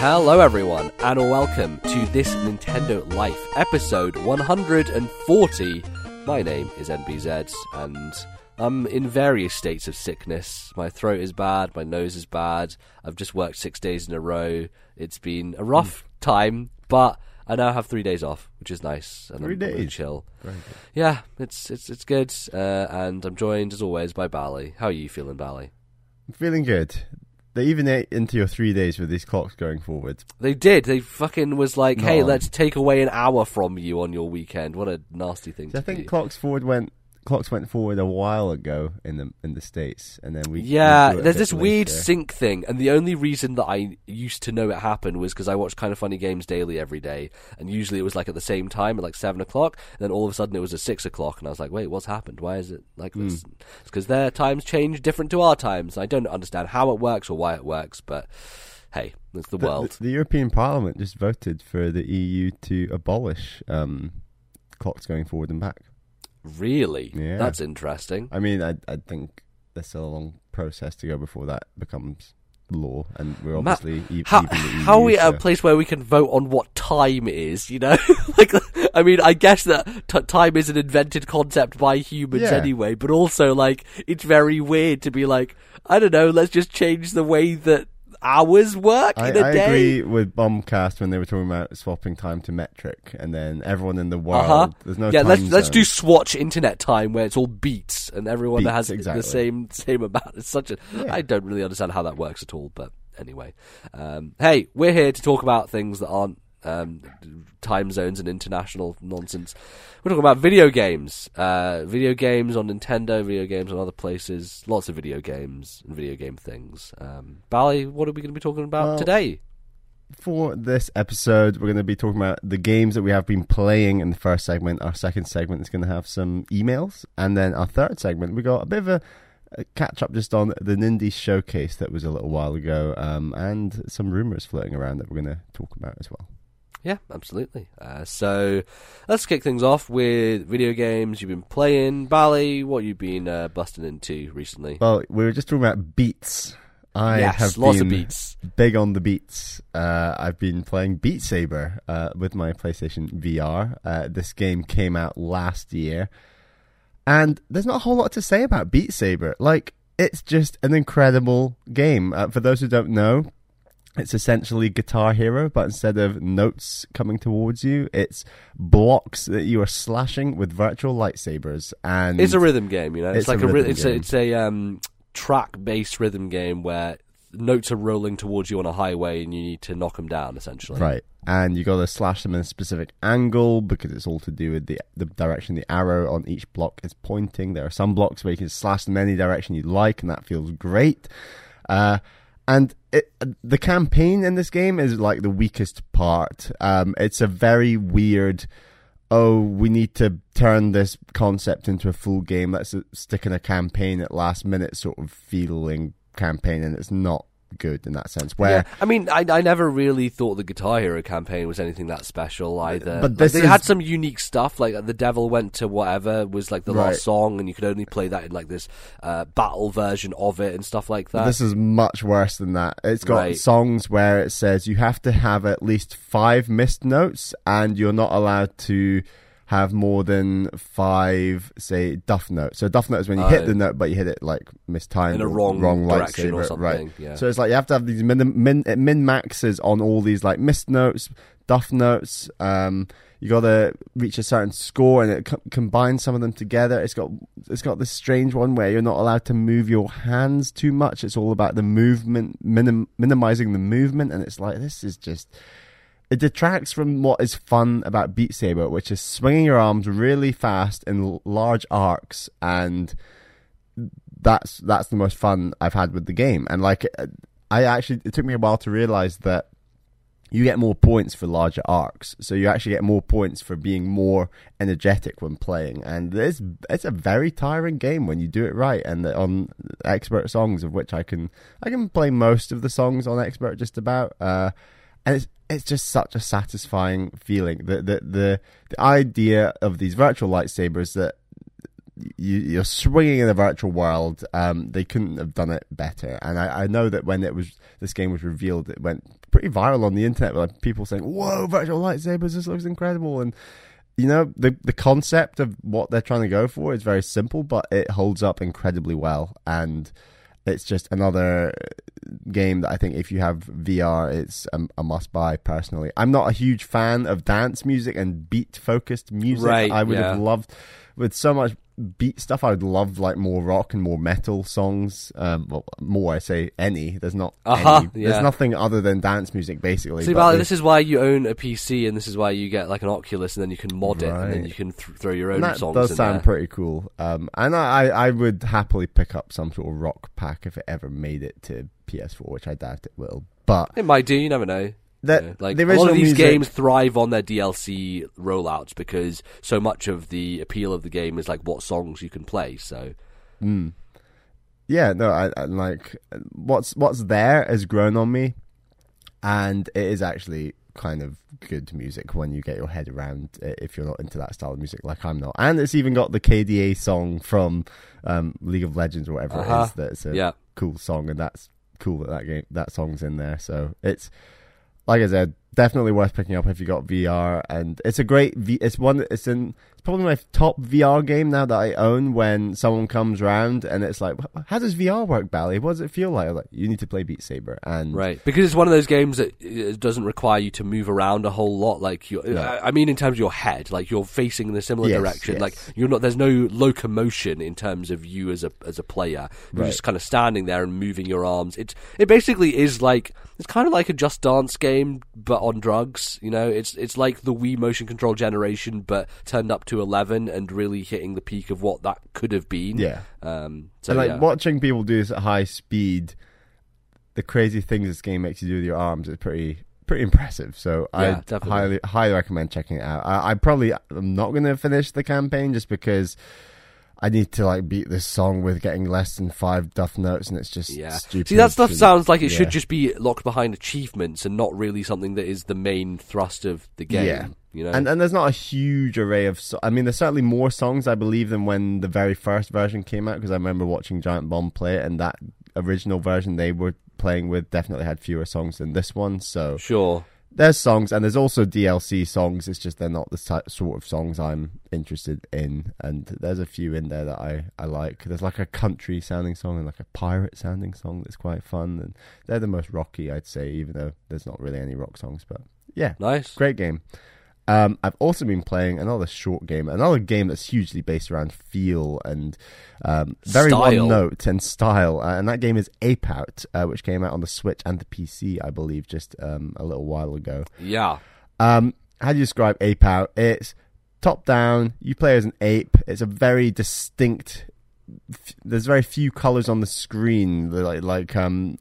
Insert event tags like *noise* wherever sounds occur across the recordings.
Hello, everyone, and welcome to this Nintendo Life episode 140. My name is NBZ, and I'm in various states of sickness. My throat is bad, my nose is bad. I've just worked six days in a row. It's been a rough time, but I now have three days off, which is nice. And Three I'm, I'm gonna days? chill. Very. Yeah, it's it's it's good. Uh, and I'm joined as always by Bally. How are you feeling, Bally? I'm feeling good. They even ate into your three days with these clocks going forward. They did. They fucking was like, "Hey, No. let's take away an hour from you on your weekend." What a nasty thing to do. So I to think do. clocks forward went clocks went forward a while ago in the in the states, and then we yeah, we do it a there's this weird sync thing, and the only reason that I used to know it happened was because I watched Kind of Funny Games daily every day, and usually it was like at the same time at like seven o'clock. And then all of a sudden it was at six o'clock, and I was like, "Wait, what's happened? Why is it like this?" It's because their times change different to our times. I don't understand how it works or why it works, but hey, it's the The- world. The, the European Parliament just voted for the EU to abolish um, clocks going forward and back. Really, Yeah. that's interesting. I mean, I I think there's still a long process to go before that becomes law, and we're obviously e- How, EU. how are we at a place where we can vote on what time it is? You know, *laughs* like I mean, I guess that t- time is an invented concept by humans Yeah. anyway, but also like it's very weird to be like, I don't know, let's just change the way that hours work I, in a I day. I agree with Bombcast when they were talking about swapping time to metric, and then everyone in the world, Uh-huh. there's no yeah, let's let's do Swatch internet time where it's all beats and everyone Beats, has exactly. the same same amount. It's such a Yeah. I don't really understand how that works at all, but anyway. Um, hey, we're here to talk about things that aren't um, time zones and international nonsense. We're talking about video games, uh, video games on Nintendo, video games on other places, lots of video games and video game things. Um, Bally, what are we going to be talking about Well, today? For this episode, we're going to be talking about the games that we have been playing in the first segment. Our second segment is going to have some emails, and then our third segment, we got a bit of a, catch up just on the Nindie showcase that was a little while ago, um, and some rumors floating around that we're going to talk about as well. Yeah, absolutely. Uh, so let's kick things off with video games you've been playing. Bally, what you've been uh, busting into recently? Well, we were just talking about beats. I yes, have lots been of beats. big on the beats. Uh, I've been playing Beat Saber uh, with my PlayStation VR. Uh, this game came out last year, and there's not a whole lot to say about Beat Saber. Like, it's just an incredible game. Uh, for those who don't know, it's essentially Guitar Hero, but instead of notes coming towards you, it's blocks that you are slashing with virtual lightsabers. And It's a rhythm game, you know. It's, It's like a, it's a it's a um, track-based rhythm game where notes are rolling towards you on a highway and you need to knock them down essentially. Right. And you got to slash them in a specific angle because it's all to do with the the direction the arrow on each block is pointing. There are some blocks where you can slash them any direction you like, and that feels great. Uh, and it, the campaign in this game is like the weakest part. Um, it's a very weird. Oh, we need to turn this concept into a full game. Let's uh, stick in a campaign at last minute sort of feeling campaign, and it's not good in that sense. Where Yeah, I mean, I, I never really thought the Guitar Hero campaign was anything that special either. But Like, they is- had some unique stuff, like the Devil Went to Whatever was like the Right. last song, and you could only play that in like this uh, battle version of it and stuff like that. This is much worse than that. It's got Right. songs where it says you have to have at least five missed notes, and you're not allowed to have more than five, say, duff notes. So duff note is when you Oh. hit the note, but you hit it like mistimed In a wrong wrong direction or something, right? yeah. So it's like you have to have these min min, min maxes on all these like missed notes, duff notes. Um, you got to reach a certain score, and it co- combines some of them together. It's got it's got this strange one where you're not allowed to move your hands too much. It's all about the movement, minim, minimizing the movement, and it's like this is just it detracts from what is fun about Beat Saber, which is swinging your arms really fast in large arcs, and that's that's the most fun I've had with the game. And like, uh, I actually it took me a while to realize that you get more points for larger arcs, so you actually get more points for being more energetic when playing. And it's it's a very tiring game when you do it right. And on expert songs, of which I can I can play most of the songs on expert just about. Uh, and it's it's just such a satisfying feeling. The the the the idea of these virtual lightsabers that you, you're swinging in a virtual world. Um, they couldn't have done it better. And I, I know that when it was this game was revealed, it went pretty viral on the internet. With like people saying, "Whoa, virtual lightsabers! This looks incredible!" And you know, the the concept of what they're trying to go for is very simple, but it holds up incredibly well. And it's just another uh, game that I think if you have VR, it's a, a must buy. Personally, I'm not a huge fan of dance music and beat focused music. Right, I would yeah. have loved with so much beat stuff. I would love like more rock and more metal songs. Um, well, more I say any. There's not. Uh-huh, any. yeah. There's nothing other than dance music basically. See, but this is why you own a PC, and this is why you get like an Oculus, and then you can mod it, and then you can th- throw your own And that songs does sound there. pretty cool. Um, and I I would happily pick up some sort of rock pack if it ever made it to PS4, which I doubt it will. But it might do. You never know. That like a lot of these music, games thrive on their DLC rollouts because so much of the appeal of the game is like what songs you can play. So Mm. Yeah, no, I, I like what's what's there has grown on me, and it is actually kind of good music when you get your head around it if you're not into that style of music like I'm not. And it's even got the KDA song from um, League of Legends or whatever Uh-huh. it is that's a yeah, cool song, and that's cool that that game that song's in there. So it's like I said, definitely worth picking up if you got VR, and it's a great. V- it's one. It's in. It's probably my top VR game now that I own. When someone comes round and it's like, how does VR work, Bally? What does it feel like? I'm like you need to play Beat Saber, and right. Because it's one of those games that uh, doesn't require you to move around a whole lot. Like you, No. I I mean, in terms of your head, like you're facing in a similar Yes, direction. yes. Like you're not. There's no locomotion in terms of you as a as a player. You're Right. just kind of standing there and moving your arms. It's it basically is like it's kind of like a Just Dance game, but on drugs. You know, it's it's like the Wii motion control generation, but turned up to eleven and really hitting the peak of what that could have been. yeah. Um. So and like yeah. watching people do this at high speed, the crazy things this game makes you do with your arms is pretty pretty impressive. So Yeah, I highly highly recommend checking it out. I, I probably am not going to finish the campaign just because I need to like beat this song with getting less than five duff notes, and it's just Yeah. stupid. See, that stuff sounds like it yeah. should just be locked behind achievements and not really something that is the main thrust of the game. Yeah. You know? And and there's not a huge array of. So- I mean, there's certainly more songs I believe than when the very first version came out because I remember watching Giant Bomb play it, and that original version they were playing with definitely had fewer songs than this one. So sure. there's songs, and there's also DLC songs. It's just they're not the sort of songs I'm interested in, and there's a few in there that I I like. There's like a country sounding song and like a pirate sounding song that's quite fun, and they're the most rocky I'd say, even though there's not really any rock songs. But yeah, Nice. Great game. Um, I've also been playing another short game, another game that's hugely based around feel and um, very Style. one note and style. Uh, and that game is Ape Out, uh, which came out on the Switch and the PC, I believe, just um, a little while ago. Yeah. Um, how do you describe Ape Out? It's top down. You play as an ape. It's a very distinct. f- There's very few colors on the screen. Like like um,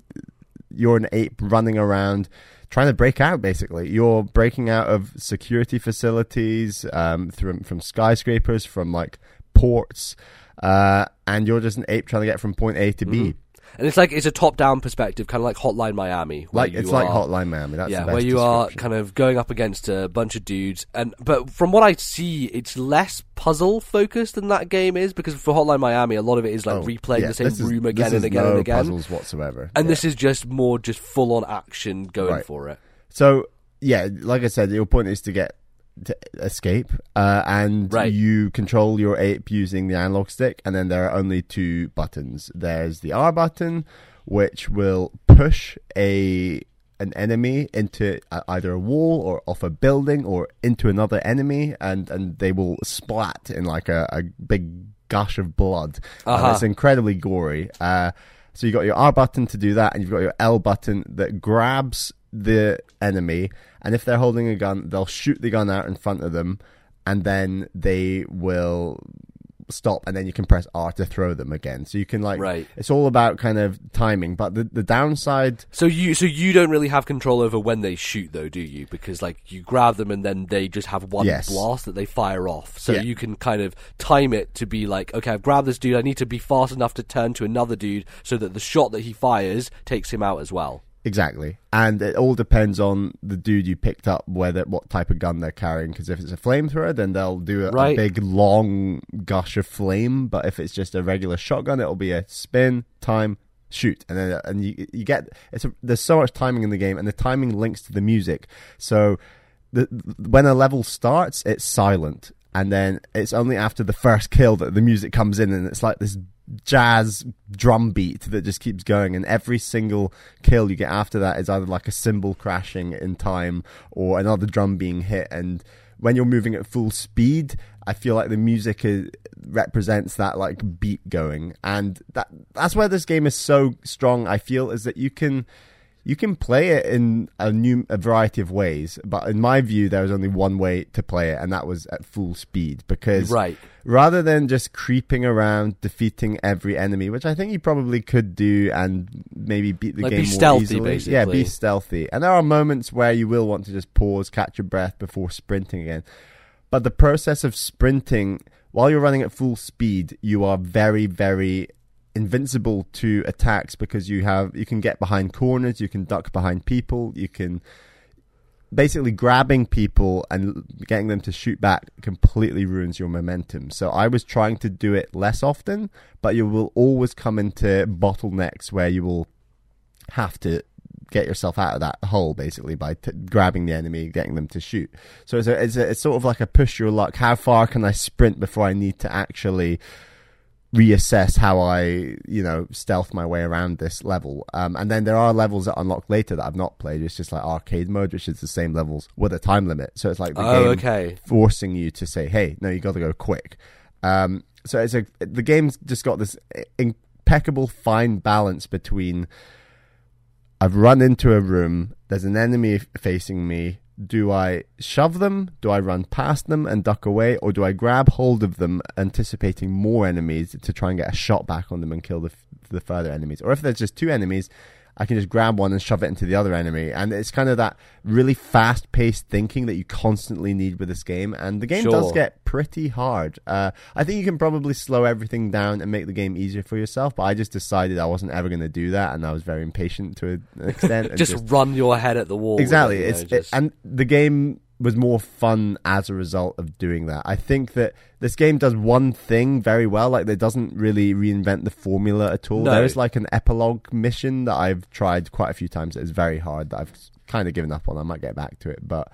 you're an ape running around trying to break out. Basically, you're breaking out of security facilities um, from from skyscrapers, from like ports, uh, and you're just an ape trying to get from point A to B. And it's like it's a top-down perspective, kind of like Hotline Miami. Like it's like are- Hotline Miami. That's yeah, where you are kind of going up against a bunch of dudes, and but from what I see, it's less puzzle focused than that game is because for Hotline Miami, a lot of it is like Oh, replaying yeah, the same is- room again and again no and again. puzzles whatsoever. And Yeah. this is just more just full on action going Right. for it. So yeah, like I said, your point is to get to escape, uh, and Right. you control your ape using the analog stick, and then there are only two buttons. There's the R button, which will push a an enemy into uh, either a wall or off a building or into another enemy, and and they will splat in like a, a big gush of blood. Uh, Uh-huh. it's incredibly gory. Uh, so you got your R button to do that, and you've got your L button that grabs the enemy, and if they're holding a gun, they'll shoot the gun out in front of them, and then they will stop, and then you can press R to throw them again. So you can like, Right. it's all about kind of timing. But the the downside, So you so you don't really have control over when they shoot though, do you? Because like you grab them and then they just have one Yes. blast that they fire off. So Yeah. you can kind of time it to be like, okay, I've grabbed this dude, I need to be fast enough to turn to another dude so that the shot that he fires takes him out as well. Exactly, and it all depends on the dude you picked up, whether what type of gun they're carrying. Because if it's a flamethrower, then they'll do a, Right. a big long gush of flame. But if it's just a regular shotgun, it'll be a spin, time, shoot, and then and you you get it's a, there's so much timing in the game, and the timing links to the music. So the, when a level starts, it's silent, and then it's only after the first kill that the music comes in, and it's like this jazz drum beat that just keeps going. And every single kill you get after that is either like a cymbal crashing in time or another drum being hit. And when you're moving at full speed i feel like the music is, represents that like beat going. And that that's where this game is so strong i feel is that you can you can play it in a new a variety of ways but in my view there was only one way to play it and that was at full speed because Right. rather than just creeping around defeating every enemy which i think you probably could do and maybe beat the Like, be game more stealthy, easily. Yeah be stealthy. And there are moments where you will want to just pause catch your breath before sprinting again. But the process of sprinting while you're running at full speed you are very very invincible to attacks because you have you can get behind corners you can duck behind people you can basically grabbing people and getting them to shoot back completely ruins your momentum so i was trying to do it less often but you will always come into bottlenecks where you will have to get yourself out of that hole basically by t- grabbing the enemy, getting them to shoot. So it's, a, it's, a, it's sort of like a push your luck. How far can I sprint before I need to actually reassess how I, you know, stealth my way around this level? Um, and then there are levels that unlock later that I've not played. It's just like arcade mode, which is the same levels with a time limit. So it's like the Oh, game okay. forcing you to say, "Hey, no, you got to go quick." Um, so it's a the game's just got this impeccable fine balance between I've run into a room, there's an enemy facing me. Do I shove them? Do I run past them and duck away? Or do I grab hold of them, anticipating more enemies to try and get a shot back on them and kill the, the further enemies? Or if there's just two enemies, I can just grab one and shove it into the other enemy. And it's kind of that really fast paced thinking that you constantly need with this game. And the game does get pretty hard. Uh, I think you can probably slow everything down and make the game easier for yourself, but I just decided I wasn't ever going to do that. And I was very impatient to an *laughs* extent. and Just, run your head at the wall. exactly it, you it's know, it, and the game was more fun as a result of doing that. I think that this game does one thing very well like it doesn't really reinvent the formula at all. No. there's like an epilogue mission that i've tried quite a few times. It's very hard that i've kind of given up on. I might get back to it but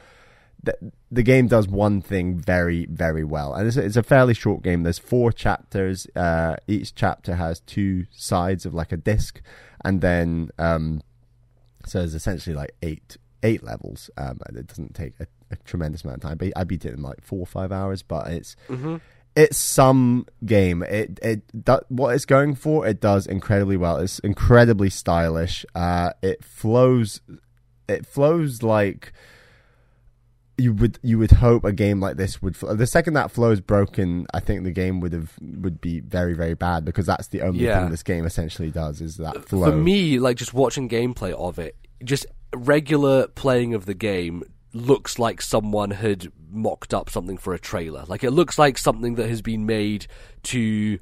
the, the game does one thing very very well. And it's, a- it's a fairly short game. There's four chapters. Uh, each chapter has two sides of like a disc. And then um, so there's essentially like eight eight levels. Um, and it doesn't take a, a tremendous amount of time. But I beat it in like four or five hours. But it's Mm-hmm. it's some game. It it do, what it's going for. It does incredibly well. It's incredibly stylish. Uh, it flows. It flows like you would you would hope a game like this would. Flow. The second that flow is broken, I think the game would have would be very very bad because that's the only Yeah. thing this game essentially does is that flow. For me, like just watching gameplay of it, just regular playing of the game looks like someone had mocked up something for a trailer. Like it looks like something that has been made to.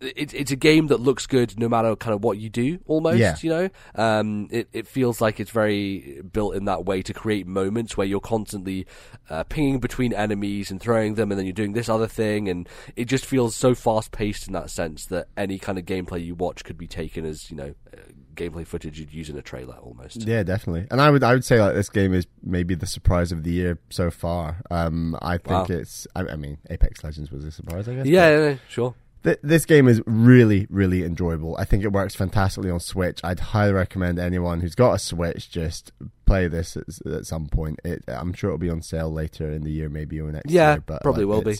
It, it's a game that looks good no matter kind of what you do, almost. Yeah. You know, um, it it feels like it's very built in that way to create moments where you're constantly uh, pinging between enemies and throwing them, and then you're doing this other thing, and it just feels so fast paced in that sense that any kind of gameplay you watch could be taken as you know uh, gameplay footage you'd use in a trailer almost. Yeah, definitely. And I would I would say like this game is maybe the surprise of the year so far. Um, I think Wow. it's. I, I mean, Apex Legends was a surprise. I guess. Yeah, yeah, yeah, sure. Th- this game is really, really enjoyable. I think it works fantastically on Switch. I'd highly recommend anyone who's got a Switch just play this at, at some point. It, I'm sure it'll be on sale later in the year, maybe or next Yeah, year. But probably like, will be.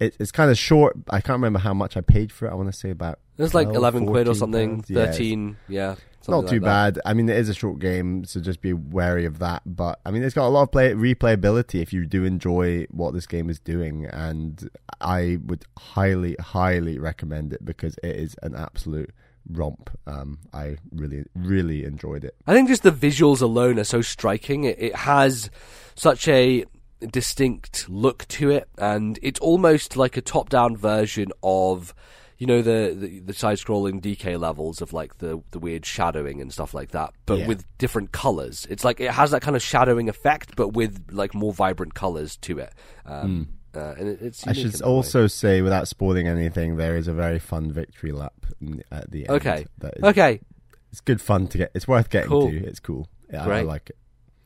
It's, It, it's kind of short. I can't remember how much I paid for it. I want to say about It was like 12, 11 quid or something, pounds. Yeah, it's 13, yeah. not something too like that. bad. I mean, it is a short game, so just be wary of that. But I mean, it's got a lot of play replayability if you do enjoy what this game is doing, and I would highly, highly recommend it because it is an absolute romp. Um, I really, really enjoyed it. I think just the visuals alone are so striking. It, it has such a distinct look to it, and it's almost like a top-down version of, you know the, the, the side-scrolling DK levels of like the the weird shadowing and stuff like that, but Yeah. with different colors. It's like it has that kind of shadowing effect, but with like more vibrant colors to it. Um, uh, and it, it's. I should that way. also say, without spoiling anything, there is a very fun victory lap at the end. Okay. that is- okay, It's good fun to get. It's worth getting Cool. to. It's cool. Yeah, I like it.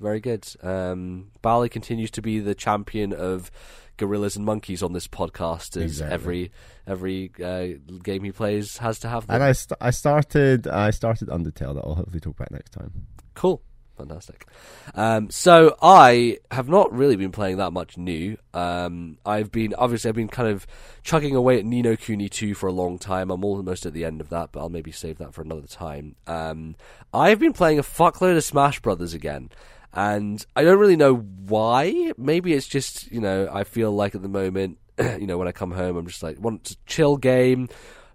Very good. Um, Bally continues to be the champion of gorillas and monkeys on this podcast, as Exactly. every every uh, game he plays has to have them. And I, st- I started. I started Undertale. That I'll hopefully talk about next time. Cool. Fantastic. Um, so I have not really been playing that much new. Um, I've been obviously I've been kind of chugging away at Ni no Kuni 2 for a long time. I'm almost at the end of that, but I'll maybe save that for another time. Um, I've been playing a fuckload of Smash Brothers again. And I don't really know why. Maybe it's just, you know, I feel like at the moment, *clears throat* you know, when I come home, I'm just like, want to chill game,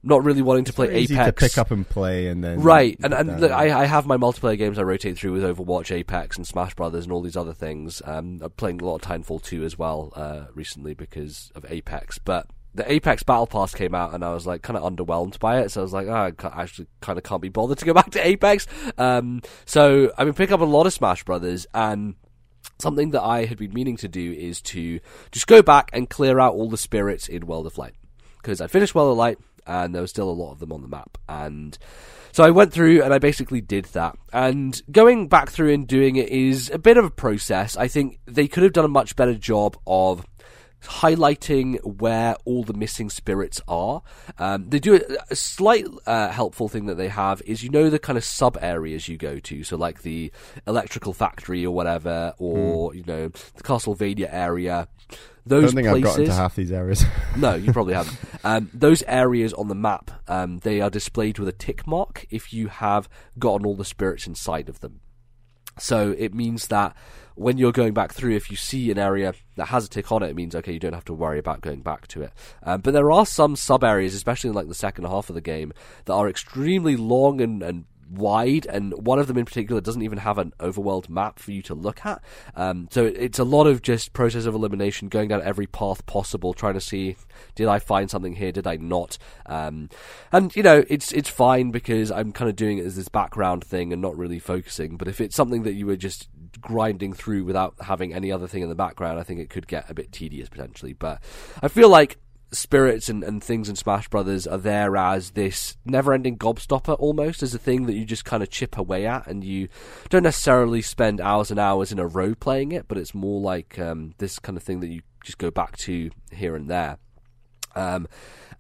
not really wanting to play Apex. to pick up and play, and then Right, and and look, I, I have my multiplayer games I rotate through with Overwatch, Apex, and Smash Brothers, and all these other things. Um, I'm playing a lot of Titanfall 2 as well uh, recently because of Apex, but the Apex Battle Pass came out, and I was like kind of underwhelmed by it. So I was like, oh, I actually kind of can't be bothered to go *laughs* back to Apex. Um, so I've been picking up a lot of Smash Brothers, and something that I had been meaning to do is to just go back and clear out all the spirits in World of Light because I finished World of Light and there was still a lot of them on the map and so I went through and I basically did that and going back through and doing it is a bit of a process I think they could have done a much better job of highlighting where all the missing spirits are. Um, they do a, a slight uh, helpful thing that they have is you know the kind of sub areas you go to, so like the electrical factory or whatever, or you know the Castlevania area. I Those don't think I've gotten places, to half these areas. *laughs* no, you probably haven't. *laughs* Um, those areas on the map, um, they are displayed with a tick mark if you have gotten all the spirits inside of them. So it means that when you're going back through, if you see an area that has a tick on it, it means okay, you don't have to worry about going back to it. Um, but there are some sub areas, especially in like the second half of the game, that are extremely long and, and wide, and one of them in particular doesn't even have an overworld map for you to look at. Um, so it, it's a lot of just process of elimination, going down every path possible, trying to see did I find something here, did I not? Um, and you know, it's it's fine because I'm kind of doing it as this background thing and not really focusing. But if it's something that you were just grinding through without having any other thing in the background, I think it could get a bit tedious potentially. But I feel like spirits and, and things in Smash Brothers are there as this never-ending gobstopper almost as a thing that you just kind of chip away at, and you don't necessarily spend hours and hours in a row playing it, but it's more like um, this kind of thing that you just go back to here and there. Um,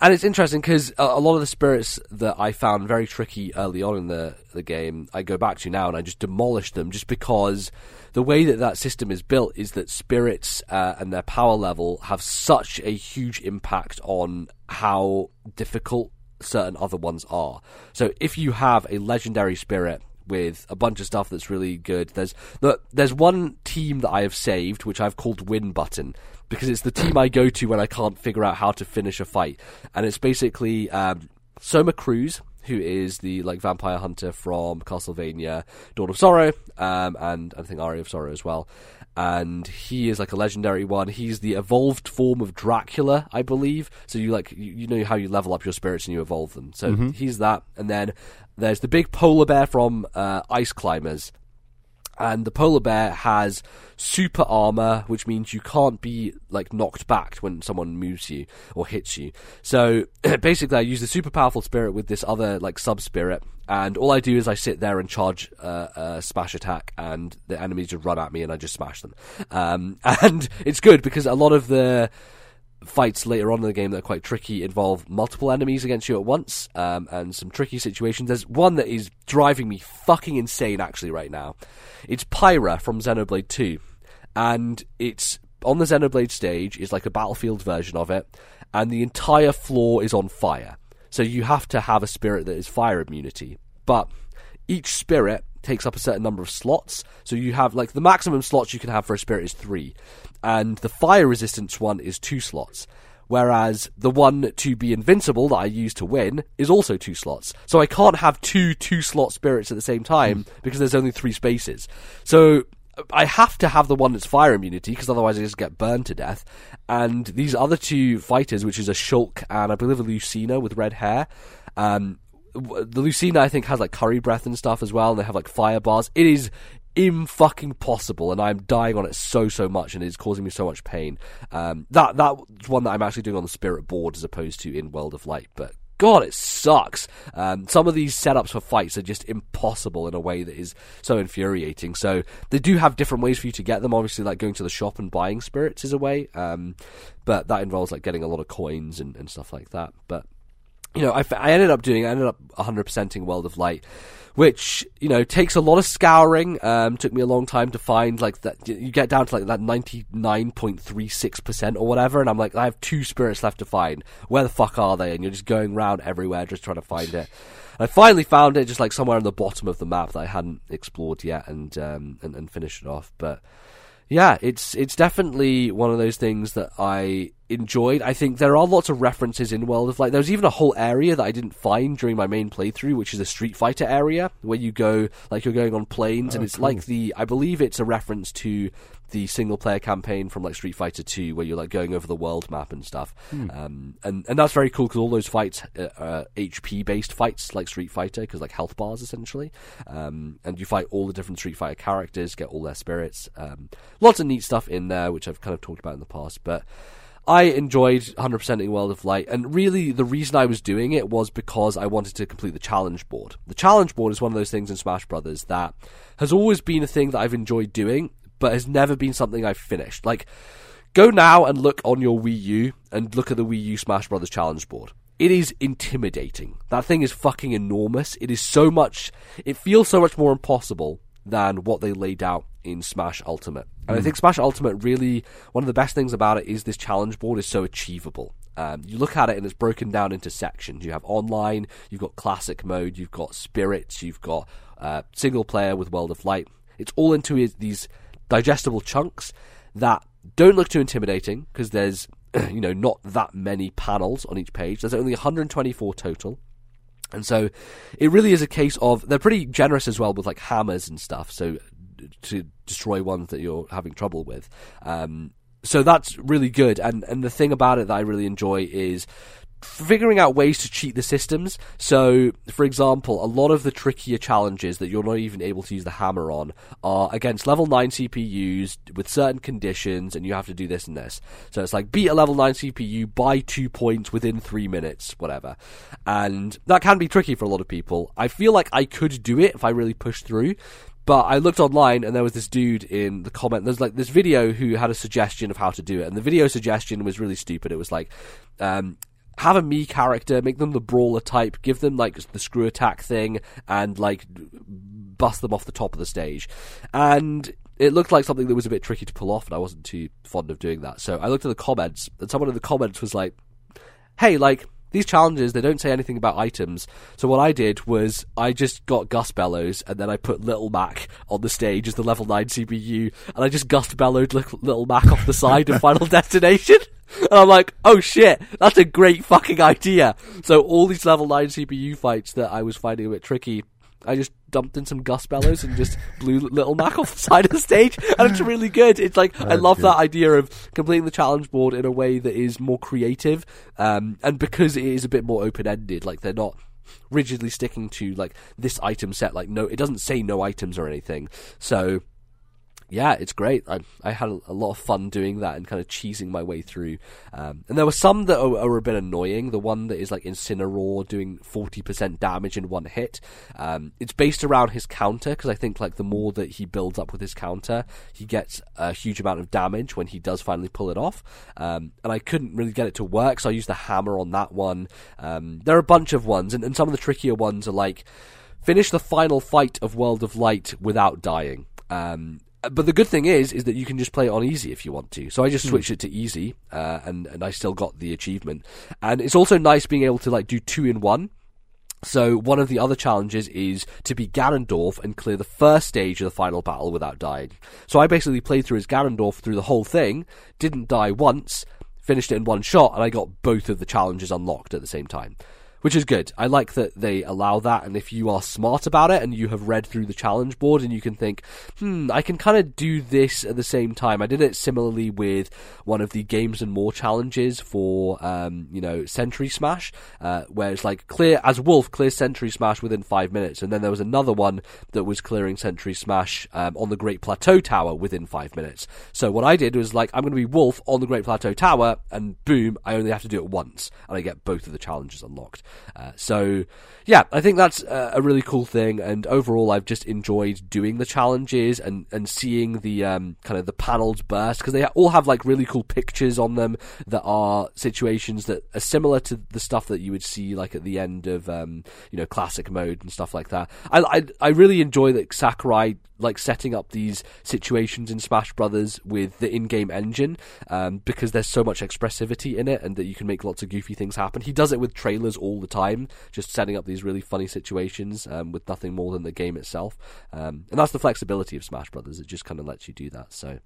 and it's interesting because a, lot of the spirits that I found very tricky early on in the the game, I go back to now and I just demolish them just because the way that that system is built is that spirits uh, and their power level have such a huge impact on how difficult certain other ones are. So if you have a legendary spirit with a bunch of stuff that's really good. There's there's one team that I have saved, which I've called Win Button, because it's the team I go to when I can't figure out how to finish a fight, and it's basically um, Soma Cruz, who is the like vampire hunter from Castlevania Dawn of Sorrow, um, and I think Aria of Sorrow as well. And he is like a legendary one. He's the evolved form of Dracula, I believe. So you like you, you know how you level up your spirits and you evolve them. So he's that. And then there's the big polar bear from uh, Ice Climbers, and the polar bear has super armor, which means you can't be like knocked back when someone moves you or hits you. So *clears throat* basically, I use the super powerful spirit with this other like sub spirit, and all I do is I sit there and charge uh, a smash attack, and the enemies just run at me, and I just smash them. Um, *laughs* and it's good because a lot of the fights later on in the game that are quite tricky involve multiple enemies against you at once um, and some tricky situations. There's one that is driving me fucking insane actually right now. It's Pyra from Xenoblade 2, and it's on the Xenoblade stage it's like a battlefield version of it, and the entire floor is on fire. So you have to have a spirit that is fire immunity, but each spirit takes up a certain number of slots. So you have like the maximum slots you can have for a spirit is three, and the fire resistance one is two slots. Whereas the one to be invincible that I use to win is also two slots. So I can't have two two slot spirits at the same time because there's only three spaces. So I have to have the one that's fire immunity because otherwise I just get burned to death. And these other two fighters, which is a Shulk and I believe a Lucina with red hair, um, the Lucina I think has like curry breath and stuff as well, and they have like fire bars. It is im fucking possible, and I'm dying on it so so much, and it's causing me so much pain. Um, that that's one that I'm actually doing on the Spirit board as opposed to in World of Light, but. God, it sucks. Um, some of these setups for fights are just impossible in a way that is so infuriating. So they do have different ways for you to get them. Obviously, like going to the shop and buying spirits is a way, um, but that involves like getting a lot of coins and, and stuff like that. But you know, I, I ended up doing, I ended up 100%ing World of Light, which, you know, takes a lot of scouring. Um, took me a long time to find, like, that, you get down to, like, that 99.36% or whatever, and I'm like, I have two spirits left to find. Where the fuck are they? And you're just going around everywhere just trying to find it. I finally found it just, like, somewhere on the bottom of the map that I hadn't explored yet and, um, and, and finished it off. But, yeah, it's it's definitely one of those things that I enjoyed. I think there are lots of references in World of Light. There's even a whole area that I didn't find during my main playthrough, which is a Street Fighter area where you go like you're going on planes, Oh, and it's cool. like the I believe it's a reference to the single player campaign from like Street Fighter 2 where you're like going over the world map and stuff. Hmm. Um, and and that's very cool because all those fights uh, are HP based fights like Street Fighter because like health bars essentially. Um, and you fight all the different Street Fighter characters, get all their spirits. Um, lots of neat stuff in there which I've kind of talked about in the past, but. I enjoyed 100%ing World of Light, and really the reason I was doing it was because I wanted to complete the challenge board. The challenge board is one of those things in Smash Brothers that has always been a thing that I've enjoyed doing, but has never been something I've finished. Like, go now and look on your Wii U and look at the Wii U Smash Brothers challenge board. It is intimidating. That thing is fucking enormous. It is so much. It feels so much more impossible than what they laid out in Smash Ultimate. And I think Smash Ultimate really one of the best things about it is this challenge board is so achievable. Um, you look at it and it's broken down into sections. You have online, you've got classic mode, you've got spirits, you've got uh, single player with World of Light. It's all into these digestible chunks that don't look too intimidating because there's *clears throat* you know not that many panels on each page. There's only 124 total. And so it really is a case of they're pretty generous as well with like hammers and stuff. So to destroy ones that you're having trouble with. Um, so that's really good. And and the thing about it that I really enjoy is figuring out ways to cheat the systems. So, for example, a lot of the trickier challenges that you're not even able to use the hammer on are against level 9 CPUs with certain conditions, and you have to do this and this. So it's like beat a level 9 CPU by two points within three minutes, whatever. And that can be tricky for a lot of people. I feel like I could do it if I really pushed through. But I looked online and there was this dude in the comment. There's like this video who had a suggestion of how to do it, and the video suggestion was really stupid. It was like, um, have a me character, make them the brawler type, give them like the screw attack thing, and like bust them off the top of the stage. And it looked like something that was a bit tricky to pull off, and I wasn't too fond of doing that. So I looked at the comments, and someone in the comments was like, "Hey, like." These challenges, they don't say anything about items. So what I did was I just got Gust Bellows and then I put Little Mac on the stage as the level 9 CPU and I just Gust Bellowed Little Mac off the side of Final *laughs* Destination. And I'm like, oh shit, that's a great fucking idea. So all these level 9 CPU fights that I was finding a bit tricky, I just dumped in some Gust Bellows and just blew *laughs* Little Mac off the side of the stage, and it's really good. It's like I love good. that idea of completing the challenge board in a way that is more creative, um, and because it is a bit more open ended, like they're not rigidly sticking to like this item set. Like no, it doesn't say no items or anything. So yeah, it's great. I I had a, lot of fun doing that and kind of cheesing my way through. Um, and there were some that are, are a bit annoying. The one that is like Incineroar doing forty percent damage in one hit. Um, it's based around his counter because I think like the more that he builds up with his counter, he gets a huge amount of damage when he does finally pull it off. Um, and I couldn't really get it to work, so I used the hammer on that one. Um, there are a bunch of ones, and, and some of the trickier ones are like finish the final fight of World of Light without dying. Um, but the good thing is, is that you can just play it on easy if you want to. So I just switched it to easy, uh, and and I still got the achievement. And it's also nice being able to like do two in one. So one of the other challenges is to be Ganondorf and clear the first stage of the final battle without dying. So I basically played through as Ganondorf through the whole thing, didn't die once, finished it in one shot, and I got both of the challenges unlocked at the same time. Which is good. I like that they allow that, and if you are smart about it and you have read through the challenge board and you can think, hmm, I can kind of do this at the same time. I did it similarly with one of the games and more challenges for, um, you know, Century Smash, uh, where it's like clear as Wolf clear Century Smash within five minutes, and then there was another one that was clearing Century Smash um, on the Great Plateau Tower within five minutes. So what I did was like, I'm going to be Wolf on the Great Plateau Tower, and boom, I only have to do it once, and I get both of the challenges unlocked. Uh, so, yeah, I think that's a, really cool thing. And overall, I've just enjoyed doing the challenges and, and seeing the um, kind of the panels burst because they all have like really cool pictures on them that are situations that are similar to the stuff that you would see like at the end of um, you know classic mode and stuff like that. I I, I really enjoy that Sakurai like setting up these situations in Smash Brothers with the in-game engine um, because there's so much expressivity in it and that you can make lots of goofy things happen. He does it with trailers all the time, just setting up these really funny situations um, with nothing more than the game itself. Um, and that's the flexibility of Smash Brothers; it just kind of lets you do that. So.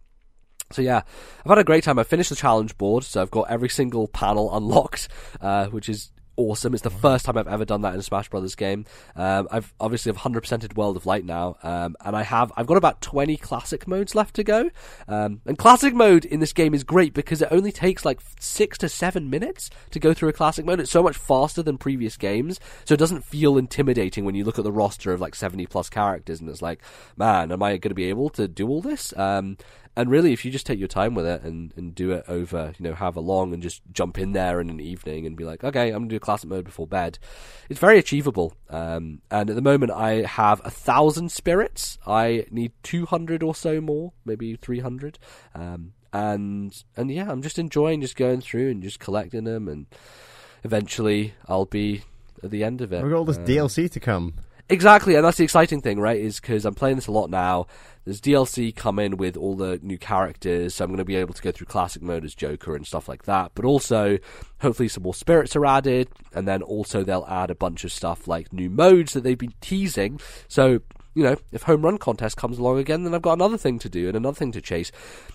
So yeah, I've had a great time. I finished the challenge board, so I've got every single panel *laughs* unlocked, uh, which is awesome. It's the first time I've ever done that in a Smash Brothers game. Um, I've obviously have 100%ed World of Light now, um, and I have I've got about 20 classic modes left to go. Um, and classic mode in this game is great because it only takes like six to seven minutes to go through a classic mode. It's so much faster than previous games, so it doesn't feel intimidating when you look at the roster of like 70 plus characters, and it's like, man, am I going to be able to do all this? And really, if you just take your time with it and, and do it over, you know, have a long and just jump in there in an evening and be like, okay, I'm going to do classic mode before bed, it's very achievable. Um, and at the moment, I have a thousand spirits. I need 200 or so more, maybe 300. Um, and, and yeah, I'm just enjoying just going through and just collecting them. And eventually, I'll be at the end of it. We've got all this Um, DLC to come. Exactly, and that's the exciting thing, right? Is because I'm playing this a lot now. There's DLC coming with all the new characters, so I'm going to be able to go through classic mode as Joker and stuff like that. But also, hopefully, some more spirits are added, and then also they'll add a bunch of stuff like new modes that they've been teasing. So you know, if home run contest comes along again, then I've got another thing to do and another thing to chase.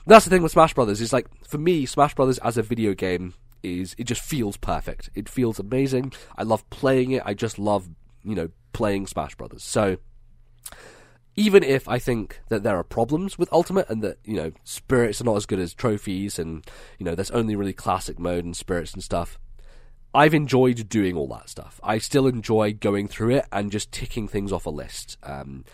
That's the thing with Smash Brothers. Is like for me, Smash Brothers as a video game is it just feels perfect. It feels amazing. I love playing it. I just love you know playing Smash Brothers. So even if I think that there are problems with Ultimate and that you know spirits are not as good as trophies and you know there's only really classic mode and spirits and stuff. I've enjoyed doing all that stuff. I still enjoy going through it and just ticking things off a list. Um,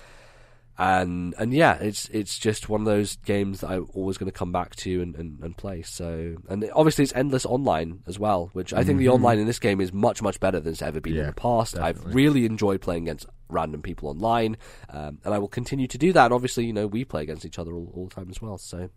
and and yeah, it's it's just one of those games that I'm always going to come back to and, and, and play. So and obviously it's endless online as well, which I think the online in this game is much much better than it's ever been in the past. I've really enjoyed playing against random people online, um, and I will continue to do that. And obviously, you know, we play against each other all, all the time as well. So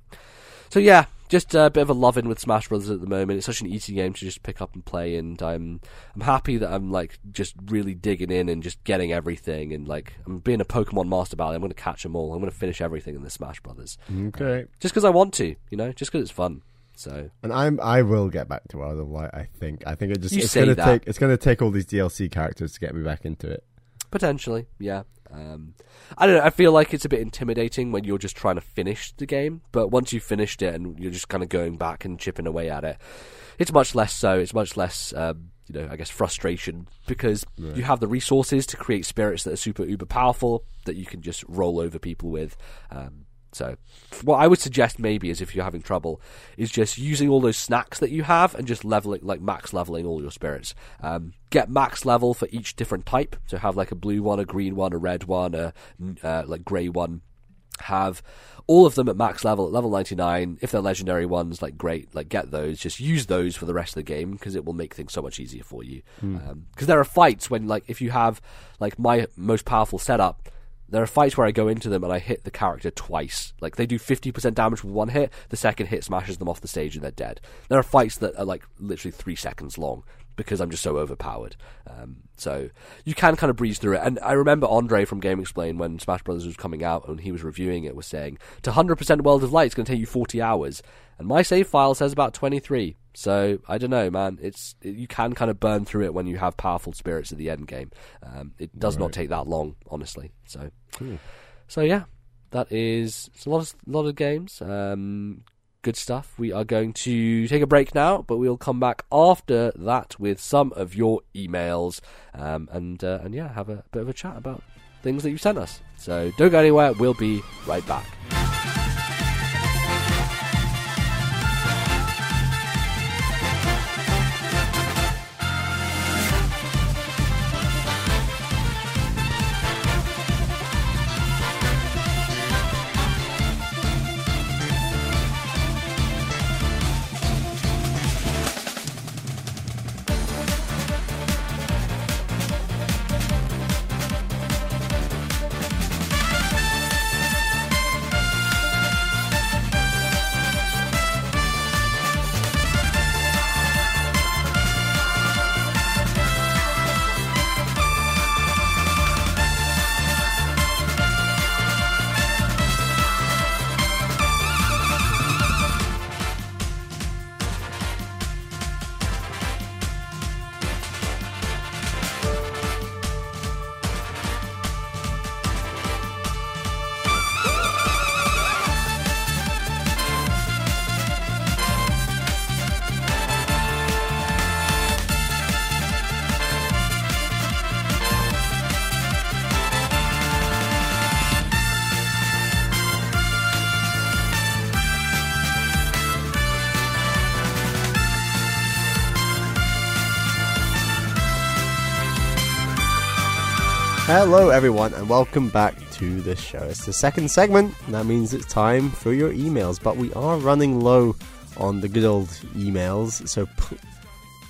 so yeah, just a bit of a love-in with Smash Brothers at the moment. It's such an easy game to just pick up and play, and I'm I'm happy that I'm like just really digging in and just getting everything, and like I'm being a Pokemon master about it. I'm going to catch them all. I'm going to finish everything in the Smash Brothers, Okay. just because I want to, you know, just because it's fun. So And I'm I will get back to World of Light. I think. I think it just You it's gonna take it's gonna take all these DLC characters to get me back into it. potentially, yeah. Um, I don't know. I feel like it's a bit intimidating when you're just trying to finish the game, but once you've finished it and you're just kind of going back and chipping away at it, it's much less so. It's much less, um, you know, I guess frustration because you have the resources to create spirits that are super uber powerful that you can just roll over people with. Um, so, what I would suggest maybe is if you're having trouble, is just using all those snacks that you have and just leveling, like max leveling all your spirits. Um, get max level for each different type. So have like a blue one, a green one, a red one, a uh, like grey one. Have all of them at max level at level 99. If they're legendary ones, like great, like get those. Just use those for the rest of the game because it will make things so much easier for you. Because there are fights when, like, if you have like my most powerful setup, there are fights where I go into them and I hit the character twice. Like they do 50% damage with one hit, the second hit smashes them off the stage and they're dead. There are fights that are like literally three seconds long because I'm just so overpowered. Um, so you can kind of breeze through it. And I remember Andre from GameXplain when Smash Brothers was coming out and he was reviewing it was saying to 100% World of Light it's going to take you 40 hours. And my save file says about 23. So I don't know, man. It's you can kind of burn through it when you have powerful spirits at the end game. Um, it does not take that long, honestly. So, so yeah, that is it's a lot of lot of games. Um, good stuff. We are going to take a break now, but we'll come back after that with some of your emails um, and uh, and yeah, have a bit of a chat about things that you've sent us. So don't go anywhere. We'll be right back. Hello, everyone, and welcome back to the show. It's the second segment, that means it's time for your emails. But we are running low on the good old emails, so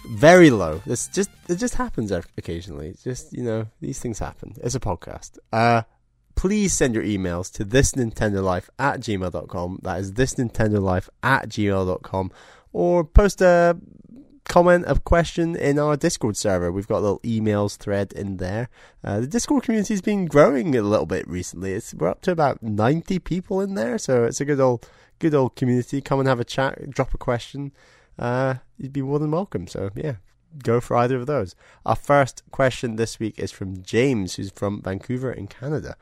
very low. This just it just happens occasionally. It's just you know these things happen. It's a podcast. Uh, please send your emails to this Nintendo at gmail.com. That is this Nintendo at gmail.com. Or post a comment, a question in our Discord server. We've got a little emails thread in there. Uh, the Discord community's been growing a little bit recently. It's we're up to about ninety people in there, so it's a good old good old community. Come and have a chat, drop a question. Uh, you'd be more than welcome. So yeah, go for either of those. Our first question this week is from James, who's from Vancouver in Canada.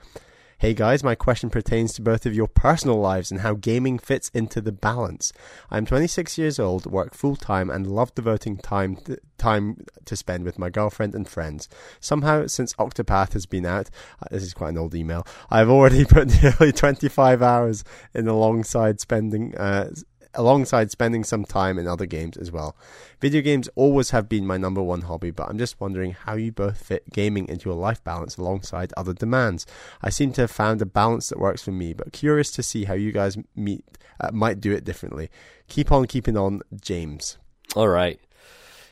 Hey guys, my question pertains to both of your personal lives and how gaming fits into the balance. I'm 26 years old, work full time, and love devoting time to, time to spend with my girlfriend and friends. Somehow, since Octopath has been out, uh, this is quite an old email. I've already *laughs* put nearly 25 hours in alongside spending uh, alongside spending some time in other games as well. Video games always have been my number one hobby, but I'm just wondering how you both fit gaming into your life balance alongside other demands. I seem to have found a balance that works for me, but curious to see how you guys meet uh, might do it differently. Keep on keeping on, James. All right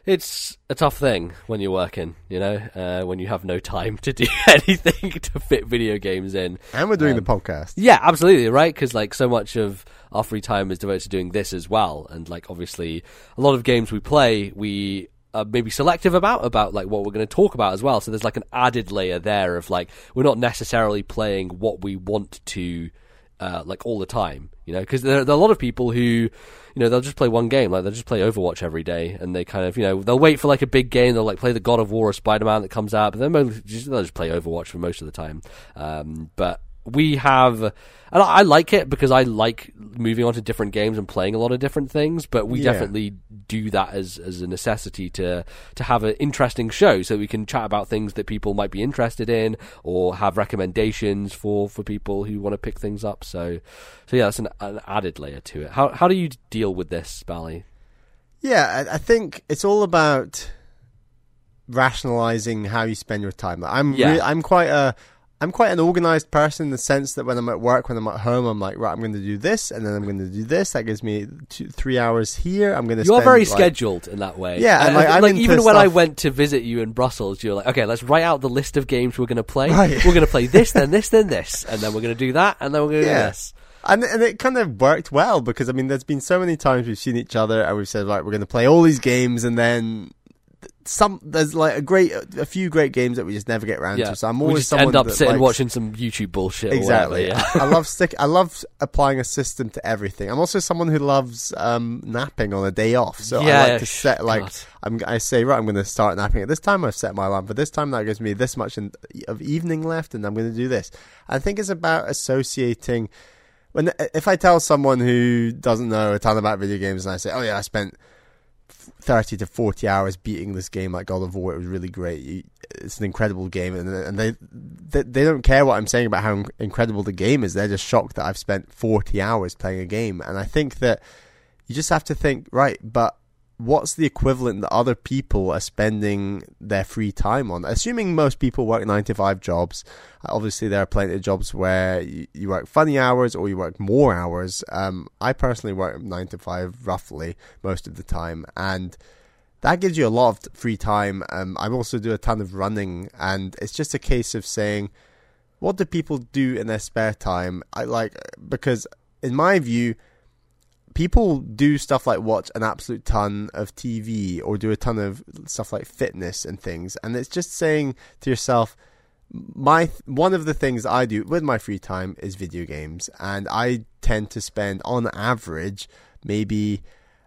it's a tough thing when you're working, you know, uh, when you have no time to do *laughs* anything to fit video games in. And we're doing um, the podcast. Yeah, absolutely, right? Because like so much of our free time is devoted to doing this as well, and like obviously a lot of games we play, we are maybe selective about about like what we're going to talk about as well. So there's like an added layer there of like we're not necessarily playing what we want to uh, like all the time, you know, because there, there, are a lot of people who, you know, they'll just play one game, like they'll just play Overwatch every day, and they kind of, you know, they'll wait for like a big game, they'll like play the God of War or Spider Man that comes out, but then they'll just play Overwatch for most of the time. Um, but we have, and I, like it because I like moving on to different games and playing a lot of different things. But we yeah. definitely do that as as a necessity to to have an interesting show, so we can chat about things that people might be interested in, or have recommendations for for people who want to pick things up. So, so yeah, that's an, an added layer to it. How how do you deal with this, Bally? Yeah, I, I think it's all about rationalizing how you spend your time. I'm yeah. Re- I'm quite a I'm quite an organized person in the sense that when I'm at work, when I'm at home, I'm like, right, I'm going to do this, and then I'm going to do this. That gives me two, three hours here. I'm going to. You're very like, scheduled in that way. Yeah, and, like, like even when I went to visit you in Brussels, you're like, okay, let's write out the list of games we're going to play. Right. We're going to play this, then this, then this, and then we're going to do that, and then we're going to yeah. do this. And and it kind of worked well because I mean, there's been so many times we've seen each other and we've said, right, we're going to play all these games, and then some there's like a great a few great games that we just never get around yeah. to. So I'm always we just end up sitting likes, watching some YouTube bullshit. Exactly. Whatever, yeah. I, I love *laughs* stick. I love applying a system to everything. I'm also someone who loves um, napping on a day off. So yeah, I like to set like God. I'm. I say right. I'm going to start napping at this time. I've set my alarm for this time. That gives me this much in, of evening left, and I'm going to do this. I think it's about associating when if I tell someone who doesn't know a ton about video games and I say, "Oh yeah, I spent thirty to forty hours beating this game like God of War. It was really great. It's an incredible game," and, and they, they they don't care what I'm saying about how incredible the game is. They're just shocked that I've spent forty hours playing a game, and I think that you just have to think, right, but what's the equivalent that other people are spending their free time on? Assuming most people work nine to five jobs, obviously there are plenty of jobs where you, you work funny hours or you work more hours. Um, I personally work nine to five roughly most of the time, and that gives you a lot of free time. Um, I also do a ton of running, and it's just a case of saying, what do people do in their spare time? I like because in my view people do stuff like watch an absolute ton of TV or do a ton of stuff like fitness and things, and it's just saying to yourself, my one of the things I do with my free time is video games, and I tend to spend on average maybe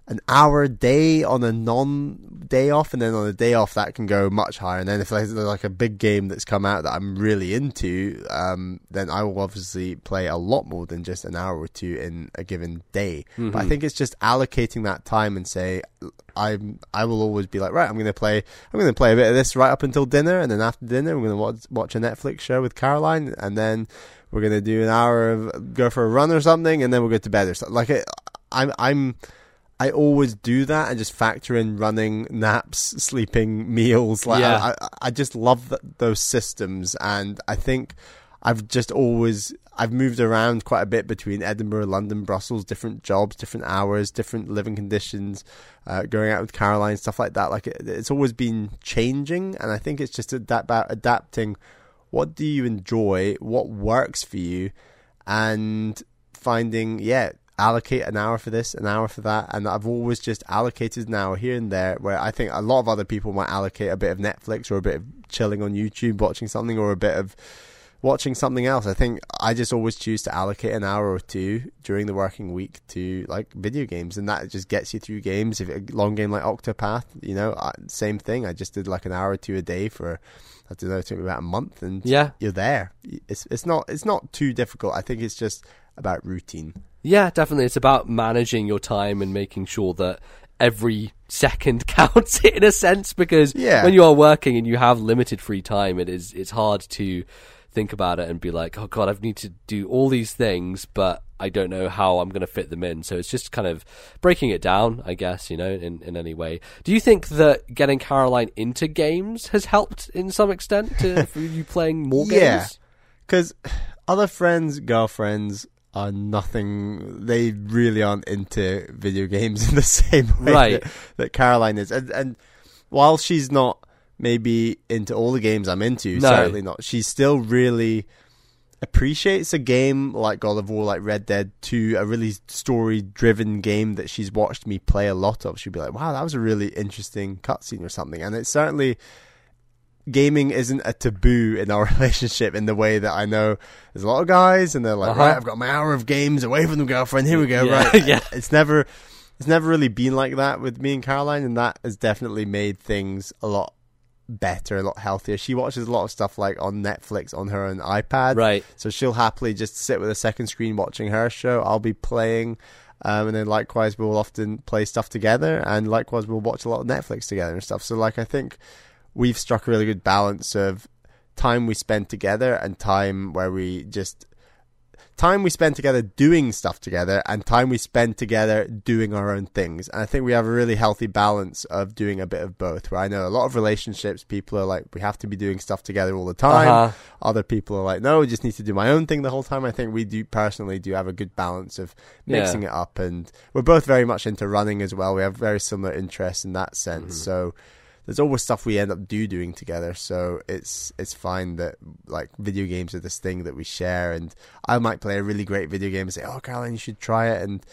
an hour a day on a non day off, and then on a day off that can go much higher. And then if there's like a big game that's come out that I'm really into, um, then I will obviously play a lot more than just an hour or two in a given day. Mm-hmm. But I mm-hmm. think it's just allocating that time and say I I will always be like right, I'm going to play I'm going to play a bit of this right up until dinner, and then after dinner we're going to watch watch a Netflix show with Caroline, and then we're going to do an hour of go for a run or something, and then we'll go to bed or something. Like it, I'm I'm I always do that and just factor in running, naps, sleeping, meals. Like yeah. I, I just love th- those systems, and I think I've just always I've moved around quite a bit between Edinburgh, London, Brussels, different jobs, different hours, different living conditions, uh, going out with Caroline, stuff like that. Like it, it's always been changing, and I think it's just about adapting. What do you enjoy? What works for you? And finding yeah allocate an hour for this, an hour for that, and I've always just allocated an hour here and there. Where I think a lot of other people might allocate a bit of Netflix or a bit of chilling on YouTube, watching something, or a bit of watching something else. I think I just always choose to allocate an hour or two during the working week to like video games, and that just gets you through games. If a long game like Octopath, you know, same thing. I just did like an hour or two a day for. I don't know, it took me about a month, and yeah, you're there. It's it's not it's not too difficult. I think it's just about routine. Yeah, definitely. It's about managing your time and making sure that every *laughs* second *laughs* counts in a sense because yeah. when you are working and you have limited free time it is it's hard to think about it and be like oh god I need to do all these things but I don't know how I'm going to fit them in so it's just kind of breaking it down I guess you know in in any way do you think that getting Caroline into games has helped in some extent to *laughs* you playing more games yeah cuz other friends girlfriends are nothing. They really aren't into video games *laughs* in the same way right. that, that, Caroline is. And, and while she's not maybe into all the games I'm into, no. certainly not. She still really appreciates a game like God of War, like Red Dead 2, a really story driven game that she's watched me play a lot of. She'd be like, wow, that was a really interesting cutscene or something. And it's certainly gaming isn't a taboo in our *laughs* relationship in the way that I know there's a lot of guys and they're like, uh-huh. right, I've got my hour of games away from the girlfriend. Here we go. Yeah. Right. *laughs* yeah. It's never, it's never really been like that with me and Caroline. And that has definitely made things a lot better, a lot healthier. She watches a lot of stuff like on Netflix on her own iPad. Right. So she'll happily just sit with a second screen watching her show. I'll be playing. Um, and then likewise, we'll often play stuff together, and likewise, we'll watch a lot of Netflix together and stuff. So, like, I think we've struck a really good balance of time we spend together and time where we just time we spend together doing stuff together and time we spend together doing our own things. And I think we have a really healthy balance of doing a bit of both. Where I know a lot of relationships, people are like, we have to be doing stuff together all the time. Uh-huh. Other people are like, no, I just need to do my own thing the whole time. I think we do personally do have a good balance of mixing yeah. it up. And we're both very much into running as well. We have very similar interests in that sense. Mm-hmm. So, there's always stuff we end up do doing together. So it's it's fine that like video games are this thing that we share, and I might play a really great video game and say, "Oh, Caroline, you should try it," and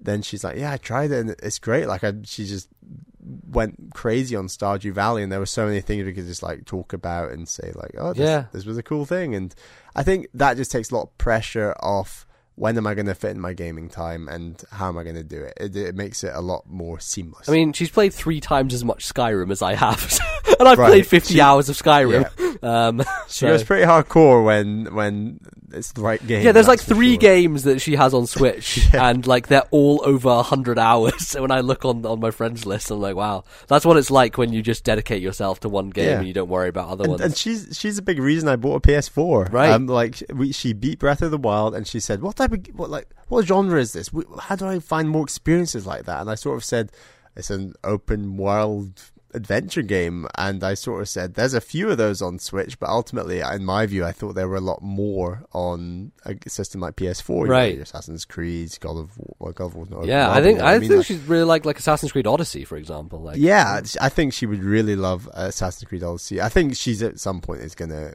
then she's like, "Yeah, I tried it, and it's great." Like I, she just went crazy on Stardew Valley, and there were so many things we could just like talk about and say like, "Oh, this, yeah, this was a cool thing," and I think that just takes a lot of pressure off when am I going to fit in my gaming time and how am I going to do it? it? it? makes it a lot more seamless. I mean, she's played three times as much Skyrim as I have. *laughs* and I've Right. played 50 She- hours of Skyrim. Um, *laughs* She so- goes pretty hardcore when when it's the right game. yeah, there's like three sure. games that she has on *laughs* Switch, Yeah. and like they're all over 100 hours. *laughs* So when I look on on my friends list, I'm like, wow, that's what it's like when you just dedicate yourself to one game Yeah. and you don't worry about other And, ones. and she's she's a big reason I bought a PS4. Right. Um, like we, she beat Breath of the Wild, and she said, "What type of what like what genre is this? How do I find more experiences like that?" And I sort of said, "It's an open world." Adventure game and I sort of said there's a few of those on Switch but ultimately in my view I thought there were a lot more on a system like PS4 you know, Right. your Assassin's Creed God of War God of War's not yeah, I think anymore. I, mean, think like- she's really like like Assassin's Creed Odyssey, for example. Like, yeah, I think she would really love Assassin's Creed Odyssey. I think she's at some point is going to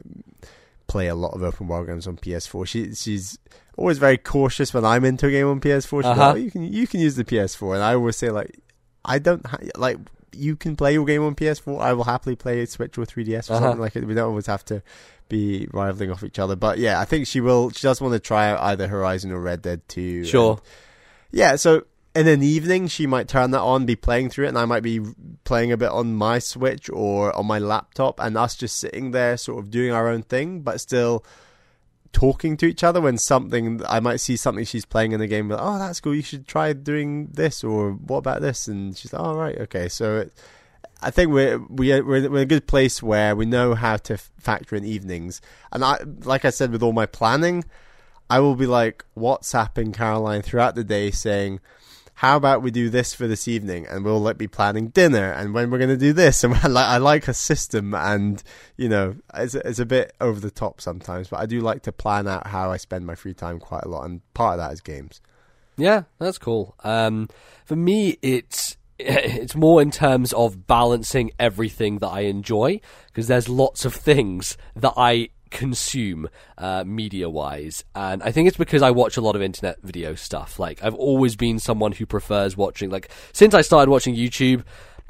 play a lot of open world games on PS4. She she's always very cautious when I'm into a game on PS4. She's Uh-huh. like, oh, you can you can use the PS4, and I always say like, I don't ha- like you can play your game on PS4. I will happily play Switch or 3DS or Uh-huh. something like it. We don't always have to be rivaling off each other. But yeah, I think she will. She does want to try out either Horizon or Red Dead 2. Sure. and- yeah, so in an evening, she might turn that on, be playing through it, and I might be playing a bit on my Switch or on my laptop, and us just sitting there, sort of doing our own thing, but still talking to each other. When something, I might see something she's playing in the game, like, oh, that's cool, you should try doing this, or what about this? And she's like, oh, right, okay. So it, I think we're we- we're we're in a good place where we know how to f- factor in evenings, and I, like I said, with all my planning. I will be like WhatsApping Caroline throughout the day saying, "How about we do this for this evening?" And we'll like be planning dinner and when we're going to do this. And *laughs* I like I like a system, and you know, it's it's a bit over the top sometimes, but I do like to plan out how I spend my free time quite a lot, and part of that is games. Yeah, that's cool. Um, for me, it's *laughs* it's more in terms of balancing everything that I enjoy because there's lots of things that I consume uh, media wise and i think it's because i watch a lot of internet video stuff. Like i've always been someone who prefers watching like since i started watching youtube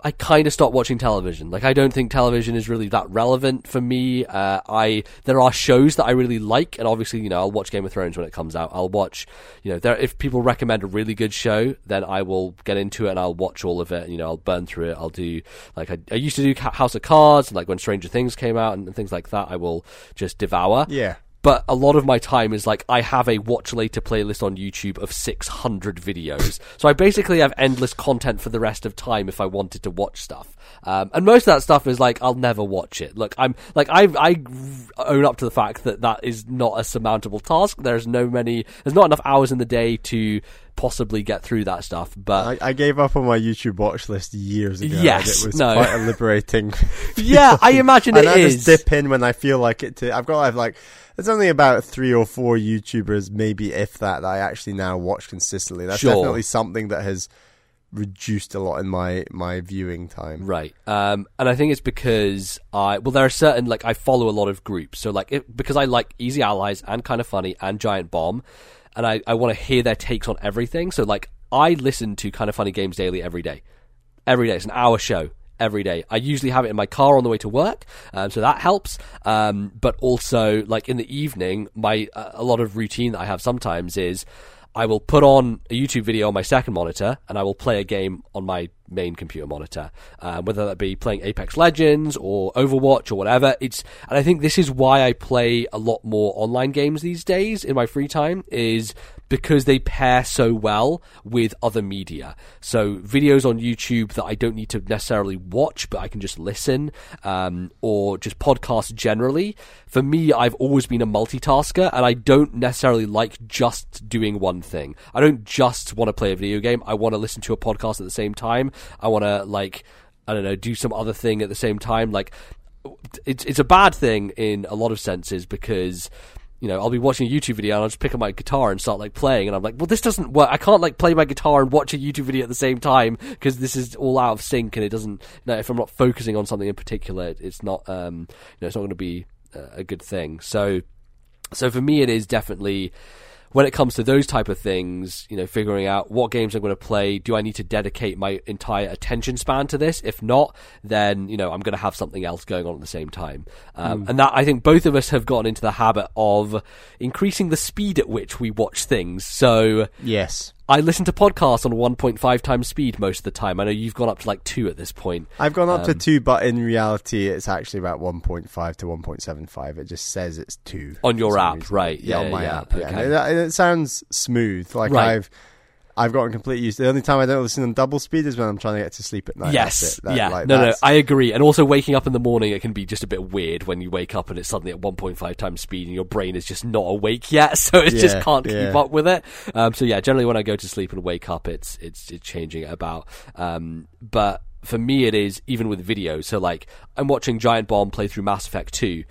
I kind of stopped watching television. Like, I don't think television is really that relevant for me. Uh, I there are shows that I really like, and obviously, you know, I'll watch Game of Thrones when it comes out. I'll watch, you know, there if people recommend a really good show, then I will get into it and I'll watch all of it. You know, I'll burn through it. I'll do like I, I used to do House of Cards, and like when Stranger Things came out and, and things like that. I will just devour Yeah, but a lot of my time is like I have a watch later playlist on YouTube of 600 videos. so I basically have endless content for the rest of time if I wanted to watch stuff. Um, and most of that stuff is like I'll never watch it. Look, I'm like I I own up to the fact that that is not a surmountable task. There's no many there's not enough hours in the day to possibly get through that stuff. But I, I gave up on my YouTube watch list years ago. Yes, it was no. quite a liberating. *laughs* yeah, I imagine and it I is. just dip in when I feel like it. To I've got I've like there's only about three or four YouTubers, maybe if that, that I actually now watch consistently. That's Sure. definitely something that has reduced a lot in my my viewing time. Right. Um, and I think it's because I well, there are certain like I follow a lot of groups. So like it, because I like Easy Allies and Kind of Funny and Giant Bomb, and I I want to hear their takes on everything. So like I listen to Kind of Funny Games Daily every day. Every day, it's an hour show. Every day, I usually have it in my car on the way to work, um, so that helps. Um, but also, like in the evening, my uh, a lot of routine that I have sometimes is I will put on a YouTube video on my second monitor and I will play a game on my main computer monitor, um, whether that be playing Apex Legends or Overwatch or whatever. It's and I think this is why I play a lot more online games these days in my free time is because they pair so well with other media. So videos on YouTube that I don't need to necessarily watch, but I can just listen, um, or just podcasts generally. For me, I've always been a multitasker, and I don't necessarily like just doing one thing. I don't just want to play a video game. I want to listen to a podcast at the same time. I want to like I don't know do some other thing at the same time. Like it's it's a bad thing in a lot of senses because you know, I'll be watching a YouTube video and I'll just pick up my guitar and start like playing, and I'm like, well, this doesn't work. I can't like play my guitar and watch a YouTube video at the same time because this is all out of sync and it doesn't. You know, if I'm not focusing on something in particular, it's not. Um, you know, it's not going to be uh, a good thing. So, so for me, it is definitely when it comes to those type of things, you know, figuring out what games I'm going to play, do I need to dedicate my entire attention span to this? If not, then, you know, I'm going to have something else going on at the same time. Um, And that, I think both of us have gotten into the habit of increasing the speed at which we watch things. So, Yes. I listen to podcasts on 1.5 times speed most of the time. I know you've gone up to like two at this point. I've gone up to Um, two, but in reality, it's actually about 1.5 to 1.75. It just says it's two On your app, reason. right. Yeah, Yeah, on my yeah, app. Yeah, okay. and it, it sounds smooth. Like Right. I've, I've gotten completely used. The only time I don't listen on double speed is when I'm trying to get to sleep at night. yes, That's. That- yeah, like, no, no, I agree. And also, waking up in the morning, it can be just a bit weird when you wake up and it's suddenly at 1.5 times speed, and your brain is just not awake yet, *laughs* so it just can't keep up with it. Um, so yeah, generally when I go to sleep and wake up, it's it's it's changing it about. Um, but for me, it is even with video. So like, I'm watching Giant Bomb play through Mass Effect 2.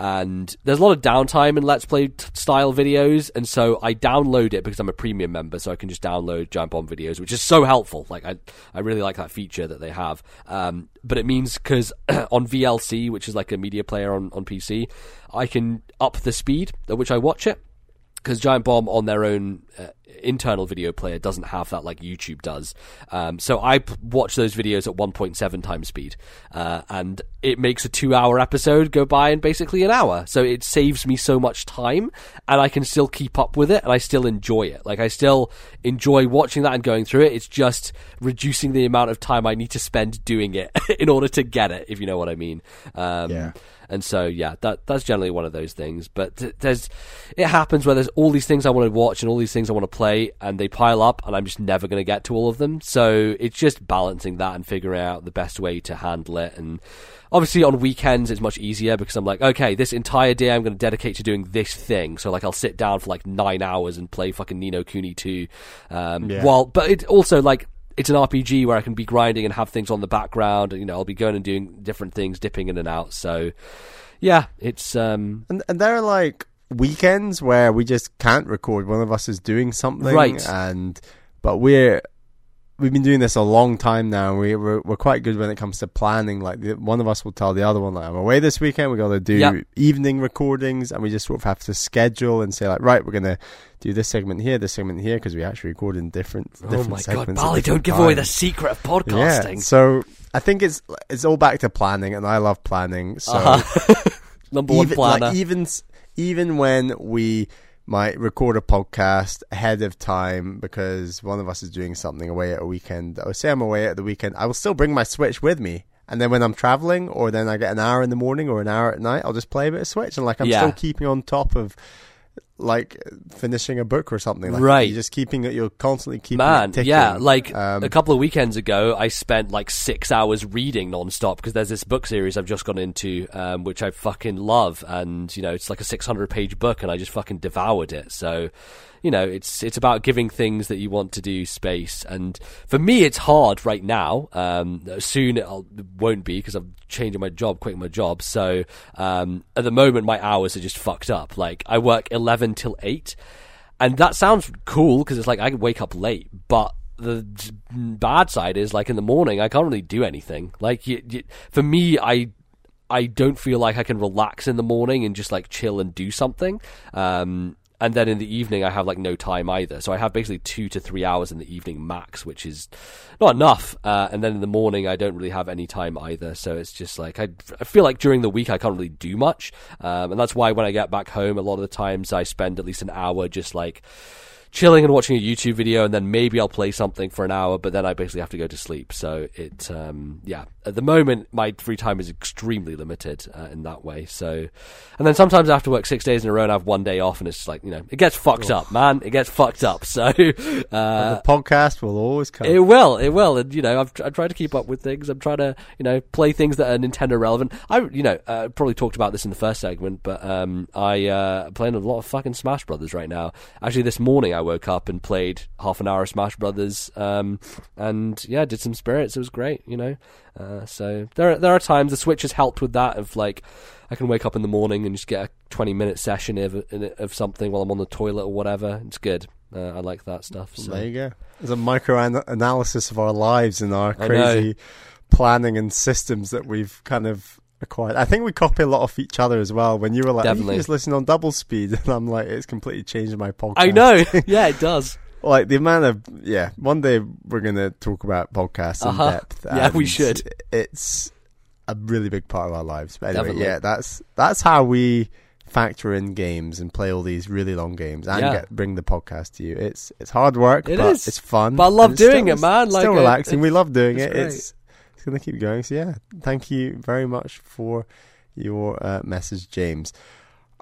And there's a lot of downtime in Let's Play t- style videos, and so I download it because I'm a premium member, so I can just download Giant Bomb videos, which is so helpful. Like I, I really like that feature that they have. Um, but it means because *clears throat* on VLC, which is like a media player on on PC, I can up the speed at which I watch it because Giant Bomb on their own uh, internal video player doesn't have that like YouTube does. Um, so I p- watch those videos at 1.7 times speed, uh, and it makes a two-hour episode go by in basically an hour. So it saves me so much time, and I can still keep up with it, and I still enjoy it. Like I still enjoy watching that and going through it. It's just reducing the amount of time I need to spend doing it *laughs* in order to get it, if you know what I mean. Um, Yeah. And so, yeah, that that's generally one of those things. But there's, it happens where there's all these things I want to watch and all these things I want to play, and they pile up, and I'm just never going to get to all of them. So it's just balancing that and figuring out the best way to handle it. And obviously, on weekends it's much easier because I'm like, okay, this entire day I'm going to dedicate to doing this thing. So like, I'll sit down for like nine hours and play fucking Ni no Kuni 2. Um, Yeah. While, but it also like it's an RPG where I can be grinding and have things on the background. And, you know, I'll be going and doing different things, dipping in and out. So, yeah, it's um, And, and there are like weekends where we just can't record. One of us is doing something, Right. And but we're we've been doing this a long time now. We we're, we're quite good when it comes to planning. Like the, one of us will tell the other one, like, "I'm away this weekend. We got to do Yep. evening recordings," and we just sort of have to schedule and say, like, "Right, we're gonna do this segment here, this segment here," because we actually record in different. oh different my god, Bally, don't give away the secret of Yeah, podcasting. so I think it's it's all back to planning, and I love planning. So Uh-huh. *laughs* Number one even, planner. Like even even when we might record a podcast ahead of time because one of us is doing something away at a weekend, or say I'm away at the weekend, I will still bring my Switch with me. And then when I'm traveling, or then I get an hour in the morning or an hour at night, I'll just play a bit of Switch, and like I'm Yeah. still keeping on top of like finishing a book or something. Like, Right. You're just keeping it. You're constantly keeping Man, ticking. yeah, like Um, a couple of weekends ago, I spent like six hours reading non-stop because there's this book series I've just gone into, um, which I fucking love, and you know, it's like a 600 page book, and I just fucking devoured it. So, you know, it's it's about giving things that you want to do space, and for me, it's hard right now. Um, soon it won't be because I'm changing my job, quitting my job. So, um, at the moment, my hours are just fucked up. Like I work 11 till eight. And that sounds cool because it's like I can wake up late, but the bad side is like in the morning I can't really do anything. Like you, you, for me, I I don't feel like I can relax in the morning and just like chill and do something. Um, and then in the evening, I have like no time either. So I have basically two to three hours in the evening max, which is not enough. Uh, and then in the morning, I don't really have any time either. So it's just like I, I feel like during the week I can't really do much, um, and that's why when I get back home, a lot of the times I spend at least an hour just like chilling and watching a YouTube video, and then maybe I'll play something for an hour, but then I basically have to go to sleep. So it, um, yeah, at the moment my free time is extremely limited uh, in that way. So, and then sometimes I have to work six days in a row and I have one day off, and it's like you know it gets fucked up, man. It gets fucked up. So, *laughs* uh, the podcast will always come. it will, it will, and you know, I've I try to keep up with things. I'm trying to, you know, play things that are Nintendo relevant. I, you know, uh, probably talked about this in the first segment, but um, I uh, playing a lot of fucking Smash Brothers right now. Actually, this morning I woke up and played half an hour of Smash Brothers, um, and yeah, did some spirits. It was great, you know. Uh, so there, are, there are times the Switch has helped with that. Of like, I can wake up in the morning and just get a 20 minute session of of something while I'm on the toilet or whatever. It's good. Uh, I like that stuff. So. There you go. There's a micro an- analysis of our lives and our crazy planning and systems that we've kind of acquired. I think we copy a lot of each other as well. When you were like, "Oh, you Definitely. can just listen on double speed, *laughs* and I'm like, it's completely changed my podcast. I know. *laughs* yeah, it does. Like the amount of yeah. One day we're gonna talk about podcasts in Uh-huh. depth. *laughs* Yeah, we should. It's a really big part of our lives. But anyway, Definitely. yeah, that's that's how we factor in games and play all these really long games and Yeah. get, bring the podcast to you. It's it's hard work, It but is. it's fun. But I love doing still- it, man. Like, still it- relaxing. we love doing it's it. great. It's it's gonna keep going. So yeah, thank you very much for your uh, message, James.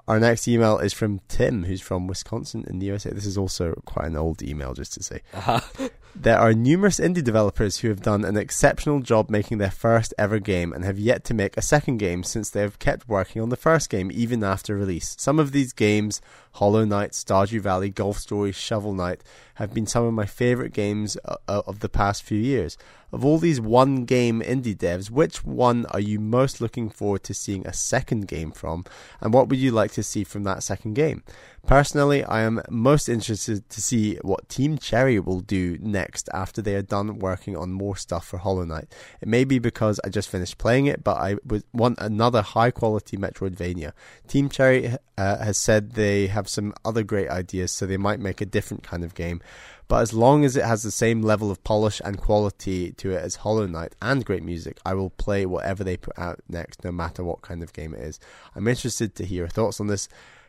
Our next email is from Tim, who's from Wisconsin in the USA. This is also quite an old email, just to say. Uh-huh. *laughs* There are numerous indie developers who have done an exceptional job making their first ever game and have yet to make a second game since they have kept working on the first game even after release. Some of these games, Hollow Knight, Stardew Valley, Golf Story, Shovel Knight, have been some of my favorite games uh, uh, of the past few years. Of all these one game indie devs, which one are you most looking forward to seeing a second game from, and what would you like to see from that second game? Personally, I am most interested to see what Team Cherry will do next after they are done working on more stuff for Hollow Knight. It may be because I just finished playing it, but I would want another high quality Metroidvania. Team Cherry uh, has said they have some other great ideas, so they might make a different kind of game. But as long as it has the same level of polish and quality to it as Hollow Knight and great music, I will play whatever they put out next, no matter what kind of game it is. I'm interested to hear your thoughts on this.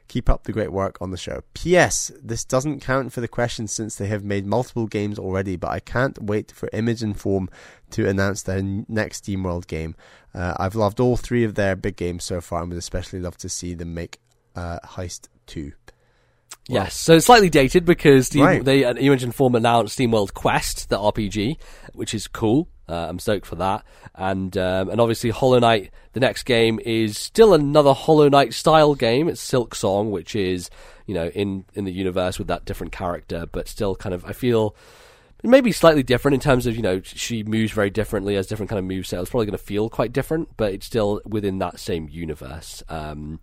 Keep up the great work on the show. P.S. This doesn't count for the question since they have made multiple games already, but I can't wait for Image and Form to announce their next SteamWorld game. Uh, I've loved all three of their big games so far, and would especially love to see them make uh, Heist 2. Yes, so it's slightly dated because Steam, Right. they uh, Image and Form announced SteamWorld Quest, the RPG, which is cool. Uh, I'm stoked for that, and um, and obviously Hollow Knight. The next game is still another Hollow Knight style game. It's Silksong, which is you know in in the universe with that different character, but still kind of I feel maybe slightly different in terms of you know she moves very differently, has different kind of move sets. It's probably going to feel quite different, but it's still within that same universe. Um,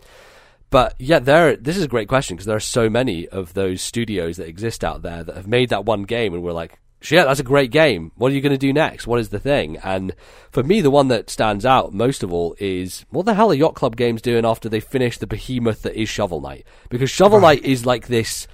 but yeah, there. This is a great question because there are so many of those studios that exist out there that have made that one game, and we're like, shit, that's a great game. What are you going to do next? What is the thing? And for me, the one that stands out most of all is what the hell are Yacht Club Games doing after they finish the behemoth that is Shovel Knight? Because Shovel Knight is like this.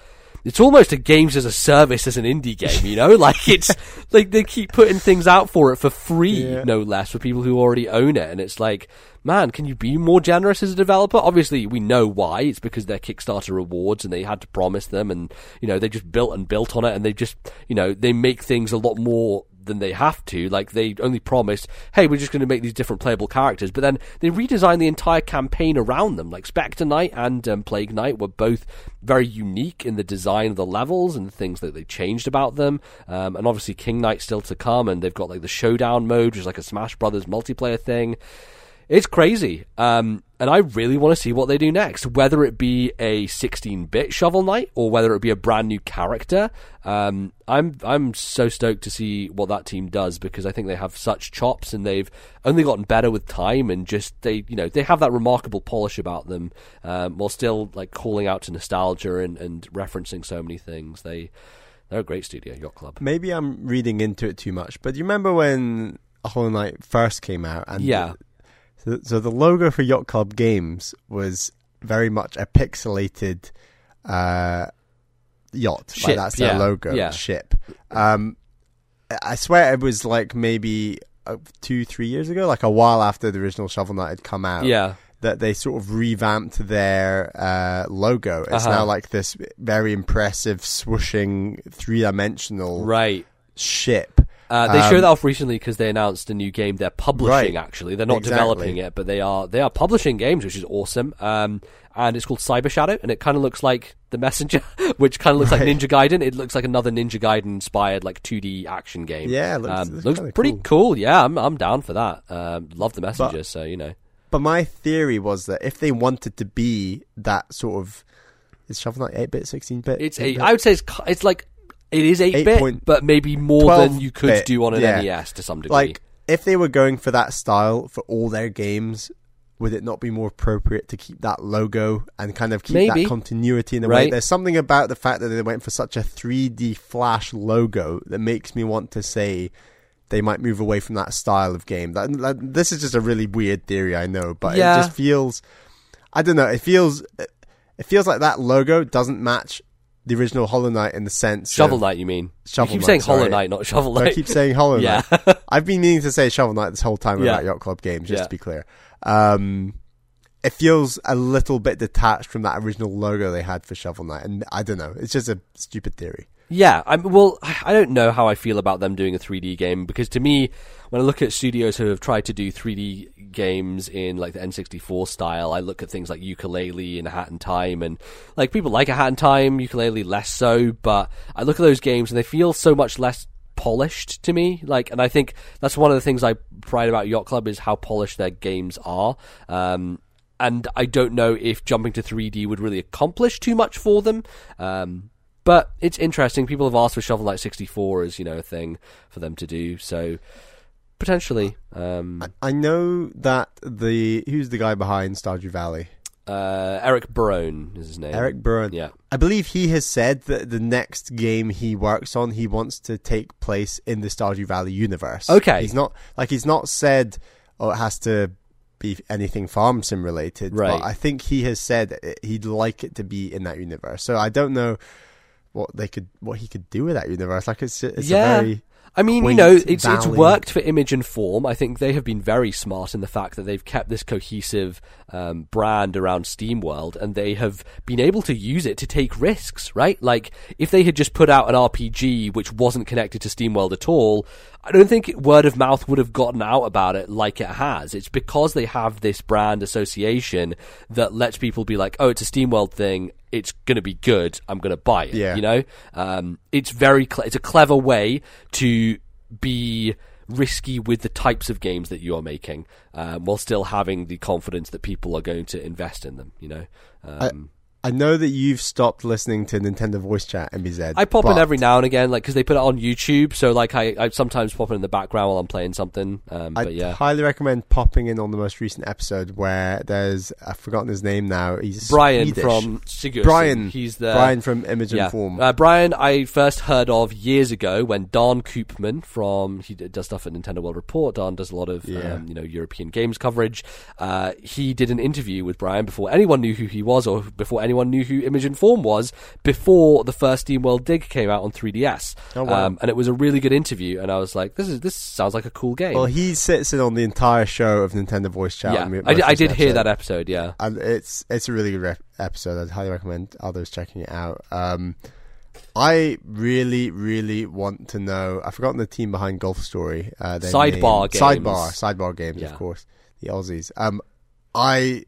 It's almost a games as a service as an indie game, you know? *laughs* like it's like they keep putting things out for it for free, Yeah. no less, for people who already own it. And it's like, man, can you be more generous as a developer? Obviously, we know why. It's because they're Kickstarter rewards and they had to promise them and, you know, they just built and built on it and they just, you know, they make things a lot more than they have to. Like they only promised, hey, we're just going to make these different playable characters, but then they redesigned the entire campaign around them. Like Spectre Knight and um, Plague Knight were both very unique in the design of the levels and the things that they changed about them. Um, and obviously King Knight still to come, and they've got like the showdown mode, which is like a Smash Brothers multiplayer thing. It's crazy. Um, and I really want to see what they do next. Whether it be a 16-bit Shovel Knight or whether it be a brand new character. Um, I'm I'm so stoked to see what that team does because I think they have such chops and they've only gotten better with time and just they you know they have that remarkable polish about them um, while still like calling out to nostalgia and, and referencing so many things. They they're a great studio, Yacht Club. Maybe I'm reading into it too much, but do you remember when Hollow Knight first came out? And Yeah. So, so the logo for Yacht Club Games was very much a pixelated uh, yacht. Ship, like that's their yeah, logo. yeah. Ship. Um, I swear it was like maybe uh, two, three years ago, like a while after the original Shovel Knight had come out. Yeah. That they sort of revamped their uh, logo. It's Uh-huh. now like this very impressive, swooshing, three dimensional Right. ship. Uh, they Um, showed that off recently because they announced a new game they're publishing. Right. Actually, they're not Exactly. developing it, but they are they are publishing games, which is awesome. Um, and it's called Cyber Shadow, and it kind of looks like the Messenger, *laughs* which kind of looks like Ninja Gaiden. It looks like another Ninja Gaiden inspired like 2D action game. Yeah, it looks- um, looks looks pretty cool. cool. Yeah, I'm I'm down for that. Um, love the Messenger, so you know. But my theory was that if they wanted to be that sort of, is Shovel Knight eight bit, sixteen bit? It's eight. I would say it's it's like it is eight bit, but maybe more than you could bit, do on an yeah. NES to some degree. like if they were going for that style for all their games. Would it not be more appropriate to keep that logo and kind of keep Maybe. that continuity in the Right. way? There's something about the fact that they went for such a 3D flash logo that makes me want to say they might move away from that style of game. That, that- this is just a really weird theory, I know, but Yeah. it just feels. I don't know. It feels. It feels like that logo doesn't match the original Hollow Knight in the sense. Shovel of, Knight, you mean? Shovel you keep Knight, saying Hollow. Knight, not Shovel Knight. I keep saying Hollow *laughs* Knight. yeah. I've been meaning to say Shovel Knight this whole time Yeah. about Yacht Club games, just Yeah. to be clear. Um, it feels a little bit detached from that original logo they had for Shovel Knight, and I don't know. It's just a stupid theory. Yeah, I'm, well, I don't know how I feel about them doing a 3D game because to me, when I look at studios who have tried to do 3D games in like the N64 style, I look at things like Yooka-Laylee and Hat in Time, and like people like a Hat in Time, Yooka-Laylee less so, but I look at those games and they feel so much less polished to me. Like, and I think that's one of the things I pride about Yacht Club is how polished their games are. Um, and I don't know if jumping to 3D would really accomplish too much for them. Um, but it's interesting. People have asked for Shovel Knight 64 as you know a thing for them to do. So potentially, um, I know that the who's the guy behind Stardew Valley, uh, Eric Barone is his name. Eric Byrne. Yeah. I believe he has said that the next game he works on, he wants to take place in the Stardew Valley universe. Okay. he's not like he's not said, oh, it has to be anything farm sim related. Right. But I think he has said he'd like it to be in that universe. So I don't know what they could, what he could do with that universe. Like it's, it's Yeah. a very I mean, you know, it's it's worked for image and form. I think they have been very smart in the fact that they've kept this cohesive um, brand around SteamWorld, and they have been able to use it to take risks. Right? Like if they had just put out an RPG which wasn't connected to SteamWorld at all, I don't think word of mouth would have gotten out about it like it has. It's because they have this brand association that lets people be like, "Oh, it's a SteamWorld thing." It's gonna be good. I'm gonna buy it. Yeah. You know, um, it's very cle it's a clever way to be risky with the types of games that you are making, um, while still having the confidence that people are going to invest in them. You know, um, I know that you've stopped listening to Nintendo Voice Chat MBZ. I pop in every now and again, like because they put it on YouTube. So like I, I sometimes pop in in the background while I'm playing something. Um, I yeah, highly recommend popping in on the most recent episode where there's I've forgotten his name now. He's Brian Swedish. from Sigurgeirsson. Brian. He's the Brian from Image yeah. and Form. Uh, Brian, I first heard of years ago when Daan Koopman from he does stuff at Nintendo World Report. Daan does a lot of Yeah. um, you know European games coverage. Uh, he did an interview with Brian before anyone knew who he was, or before anyone knew who Image and Form was. Before the first SteamWorld Dig came out on 3DS, Oh, wow. um, and it was a really good interview. And I was like, this is this sounds like a cool game. well, he sits in on the entire show of Nintendo Voice Chat. yeah, I, did- I did hear that episode. Yeah, and it's it's a really good rep- episode. I'd highly recommend others checking it out. Um, I really, really want to know. I've forgotten the team behind Golf Story. Uh, Sidebar. Games. Sidebar, sidebar games, Yeah. of course. The Aussies. Um, I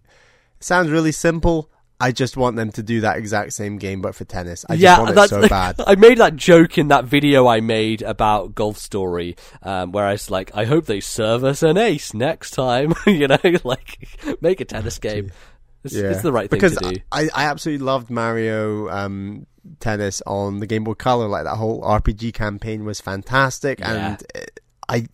sounds really simple. I just want them to do that exact same game, but for tennis. I just yeah, want it so bad. *laughs* I made that joke in that video I made about Golf Story, um, where I was like, I hope they serve us an ace next time. *laughs* you know, *laughs* like make a tennis game. It's, Yeah, it's the right thing because to do. I, I absolutely loved Mario um, Tennis on the Game Boy Color. Like that whole RPG campaign was fantastic, Yeah. and I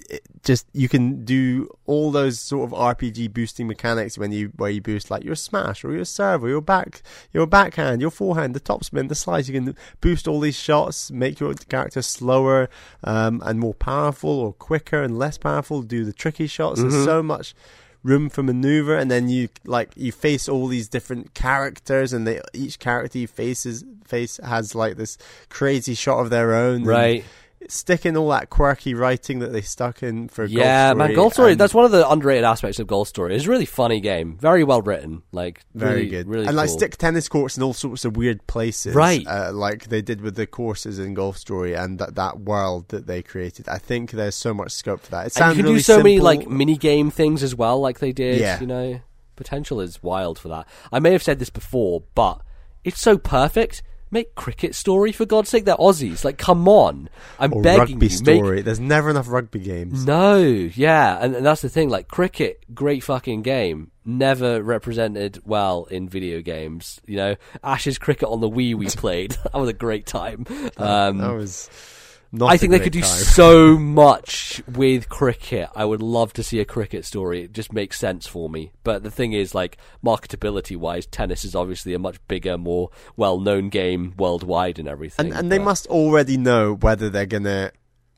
just you can do all those sort of RPG boosting mechanics when you where you boost like your smash or your serve or your back your backhand, your forehand, the topspin, the slice. You can boost all these shots, make your character slower um, and more powerful, or quicker and less powerful. Do the tricky shots. Mhm. There's so much room for maneuver and then you like you face all these different characters and they each character you faces face has like this crazy shot of their own and Right. Stick in all that quirky writing that they stuck in for Yeah, Golf man, Story Golf Story. That's one of the underrated aspects of Golf Story. It's a really funny game, very well written, like very really, good really and like cool. stick tennis courts in all sorts of weird places Right. uh, like they did with the courses in Golf Story and that, that world that they created I think there's so much scope for that it and sounds you can really do so many like mini game things as well, like they did. Yeah. You know, potential is wild for that. I may have said this before, but it's so perfect. Make cricket story for God's sake. They're Aussies. Like, come on. I'm or begging rugby you. Make story there's never enough rugby games no, yeah, and, and that's the thing. Like cricket, great fucking game, never represented well in video games. You know, Ashes cricket on the Wii we *laughs* played. *laughs* that was a great time. Um, that was not I think they could do time. so much with cricket. I would love to see a cricket story. It just makes sense for me. But the thing is, like marketability wise, tennis is obviously a much bigger, more well known game worldwide and everything. And, and they but- must already know whether they're going to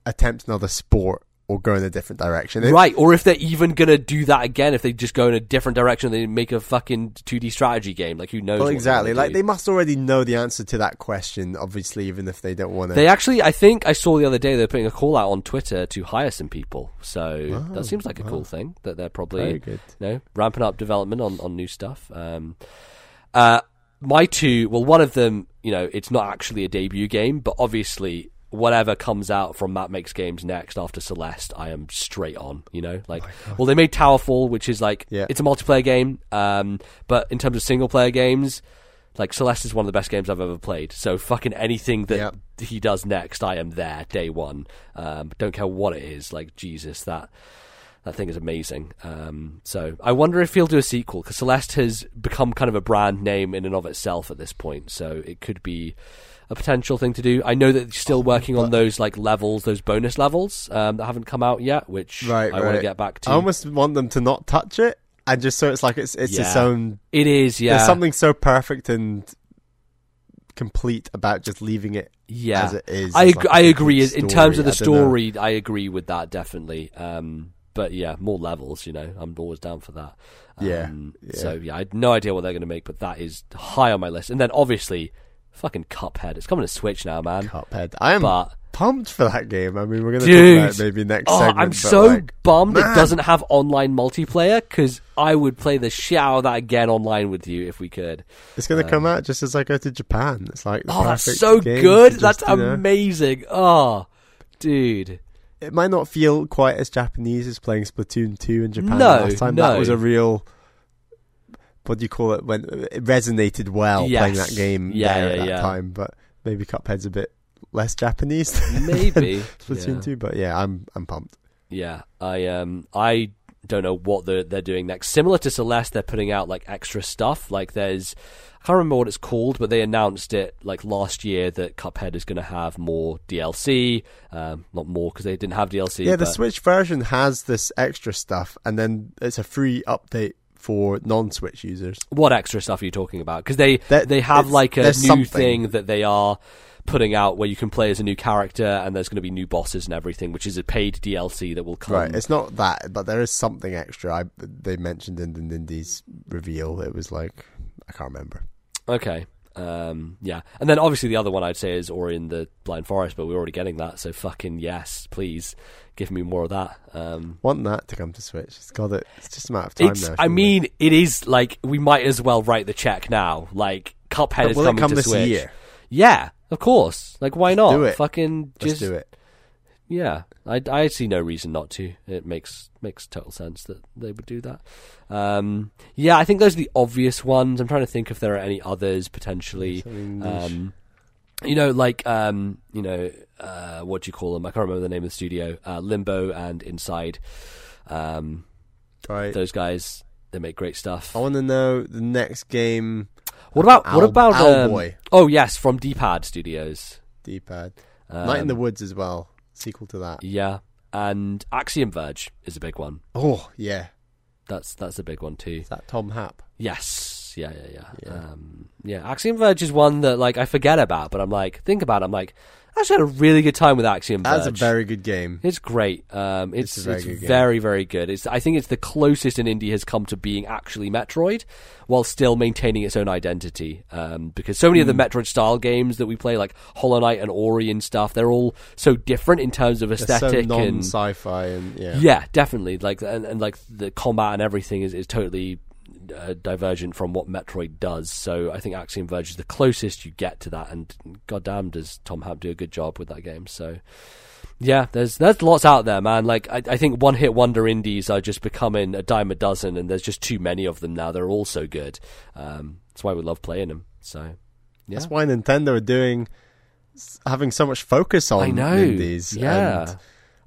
attempt another sport or go in a different direction. It- Right, or if they're even gonna do that again, if they just go in a different direction, they make a fucking 2D strategy game. Like who knows? Well, exactly. Like do. they must already know the answer to that question. Obviously, even if they don't want to. They actually, I think I saw the other day they're putting a call out on Twitter to hire some people. So that seems like a cool thing that they're probably you know ramping up development on on new stuff. Um, uh, my two, well, one of them, you know, it's not actually a debut game, but obviously. Whatever comes out from Matt Makes Games next after Celeste, I am straight on. You know, like, well, they made Towerfall, which is like, Yeah. it's a multiplayer game, um, but in terms of single player games, like Celeste is one of the best games I've ever played. So fucking anything that Yep. he does next, I am there day one. Um, don't care what it is. Like Jesus, that that thing is amazing. Um, so I wonder if he'll do a sequel because Celeste has become kind of a brand name in and of itself at this point. So it could be a potential thing to do. I know that he's still working on those like levels, those bonus levels um, that haven't come out yet, which right, I want to get back to. I almost want them to not touch it, and just so it's like it's it's its own. it is, yeah, There's something so perfect and complete about just leaving it yeah. as it is. I like I agree. complete In terms of the story. I know. story, I agree with that definitely. Um, but yeah, more levels. You know, I'm always down for that. Yeah, Um, yeah. So yeah, I had no idea what they're going to make, but that is high on my list. And then obviously, fucking Cuphead. It's coming to Switch now, man. Cuphead. I am But pumped for that game. I mean, we're going to talk about it maybe next oh, segment. I'm so like, bummed it doesn't have online multiplayer because I would play the shit out of that again online with you if we could. it's going to um, come out just as I go to Japan. It's like Oh, that's so good. to That's you know- amazing. Oh, dude. it might not feel quite as Japanese as playing Splatoon 2 in Japan No, last time. That no. was a real. What do you call it? When it resonated well Yes. playing that game Yeah, there yeah, at that yeah. time, but maybe Cuphead's a bit less Japanese *laughs* Maybe. Splatoon Yeah. 2. But yeah, I'm I'm pumped. Yeah, I um I don't know what they're they're doing next. Similar to Celeste, they're putting out like extra stuff. Like there's I can't remember what it's called, but they announced it like last year that Cuphead is going to have more DLC. Um, not more because they didn't have DLC. Yeah, the but- Switch version has this extra stuff, and then it's a free update for non-Switch users. What extra stuff are you talking about? Because they That- they have like a new something. thing that they are putting out where you can play as a new character and there's going to be new bosses and everything, which is a paid DLC that will come. Right, it's not that, but there is something extra. I, they mentioned in the Nindies reveal. It was like I can't remember. Okay. Um, yeah, and then obviously the other one I'd say is Ori in the Blind Forest, but we're already getting that, so fucking yes, please give me more of that. Um, Want that to come to Switch? It's got it. It's just a matter of time now. I mean, it is like we might as well write the check now. Like Cuphead is will coming to this Switch. year? Yeah, of course. Like why not? do it. Fucking Let's just do it. yeah. I, I see no reason not to. It makes makes total sense that they would do that. Um, yeah, I think those are the obvious ones. I'm trying to think if there are any others potentially. Um, you know, like um, you know, uh, what do you call them? I can't remember the name of the studio. Uh, Limbo and Inside. Um, right. those guys, they make great stuff. I want to know the next game. What about what Owl- about um, Owlboy. Oh yes, from D-Pad Studios. D-pad. Um, Night in the Woods as well. Sequel to that. Yeah, and Axiom Verge is a big one. Oh yeah, That's that's a big one too. is that Tom Happ? Yes. Yeah, yeah, yeah. Yeah. Um, yeah, Axiom Verge is one that like I forget about, but I'm like think about it. I'm like I actually had a really good time with Axiom Verge. That's a very good game. It's great. Um, it's It's it's, a very good game. very very good. It's I think it's the closest an indie has come to being actually Metroid, while still maintaining its own identity. Um, because so many of the Hmm. Metroid style games that we play, like Hollow Knight and Ori and stuff, they're all so different in terms of It's so aesthetic and non-sci-fi and yeah. yeah, definitely. Like and, and like the combat and everything is, is totally uh, divergent from what Metroid does. So I think Axiom Verge is the closest you get to that. And goddamn, does Tom Happ do a good job with that game? So yeah, there's there's lots out there, man. Like I, I think one hit wonder indies are just becoming a dime a dozen, and there's just too many of them now. They're all so good. Um, that's why we love playing them. So yeah. That's why Nintendo are doing having so much focus on I know. indies. Yeah. And,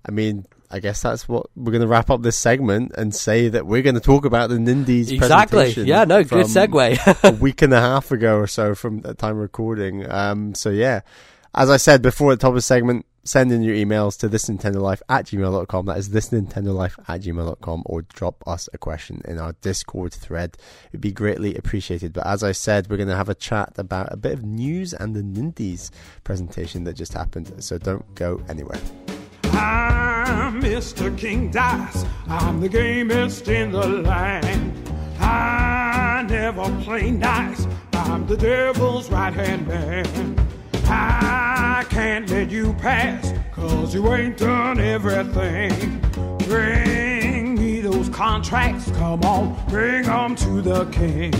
I mean, I guess that's what we're going to wrap up this segment and say that we're going to talk about the Nindies Exactly. Yeah. No. Good segue. *laughs* a week and a half ago or so from the time recording. Um, so yeah, as I said before at the top of the segment, send in your emails to thisnintendolife at gmail.com. That is thisnintendolife at gmail.com or drop us a question in our Discord thread. It'd be greatly appreciated. But as I said, we're going to have a chat about a bit of news and the Nindies presentation that just happened. So don't go anywhere. I'm Mr. King Dice. I'm the gamest in the land. I never play nice. I'm the devil's right hand man. I can't let you pass, cause you ain't done everything. Bring me those contracts, come on, bring 'em to the king.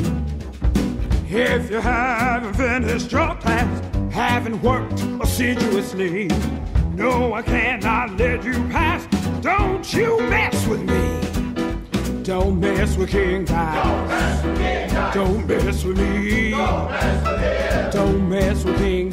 If you haven't finished your class, haven't worked assiduously, no, I cannot let you pass. Don't you mess with me. Don't mess with King Guy. Don't mess with me. Don't mess with King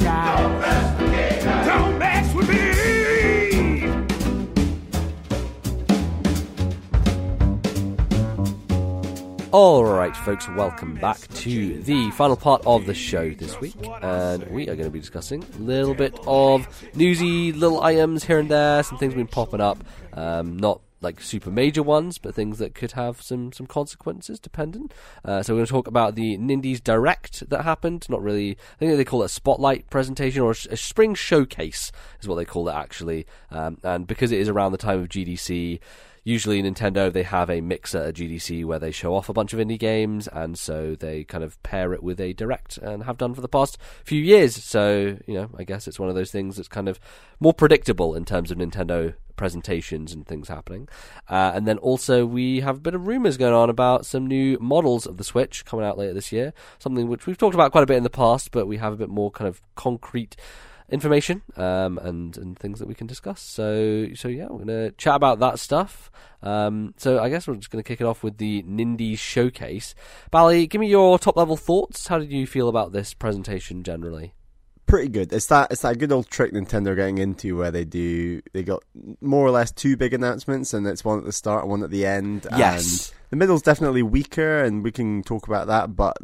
All right, folks, welcome back to the final part of the show this week, and we are going to be discussing a little bit of newsy little items here and there, some things been popping up, um, not like super major ones, but things that could have some some consequences dependent. Uh, so we're going to talk about the Nindies Direct that happened. Not really, I think they call it a spotlight presentation or a, a spring showcase is what they call it actually. Um, and because it is around the time of GDC usually Nintendo they have a mixer at GDC where they show off a bunch of indie games, and so they kind of pair it with a direct and have done for the past few years. So you know, I guess it's one of those things that's kind of more predictable in terms of Nintendo presentations and things happening. Uh, and then also we have a bit of rumors going on about some new models of the Switch coming out later this year. Something which we've talked about quite a bit in the past, but we have a bit more kind of concrete information um, and and things that we can discuss. So so yeah, we're gonna chat about that stuff. Um, so I guess we're just gonna kick it off with the Nindies showcase. Bally, give me your top level thoughts. How did you feel about this presentation generally? pretty good. It's that it's that good old trick Nintendo are getting into where they do they got more or less two big announcements and it's one at the start and one at the end. Yes. And the middle's definitely weaker and we can talk about that, but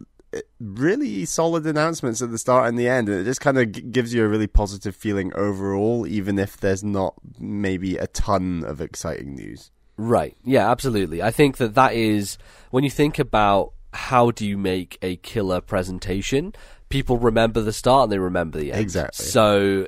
really solid announcements at the start and the end and it just kind of g- gives you a really positive feeling overall even if there's not maybe a ton of exciting news. Right. Yeah, absolutely. I think that that is when you think about how do you make a killer presentation, people remember the start and they remember the end. Exactly. So,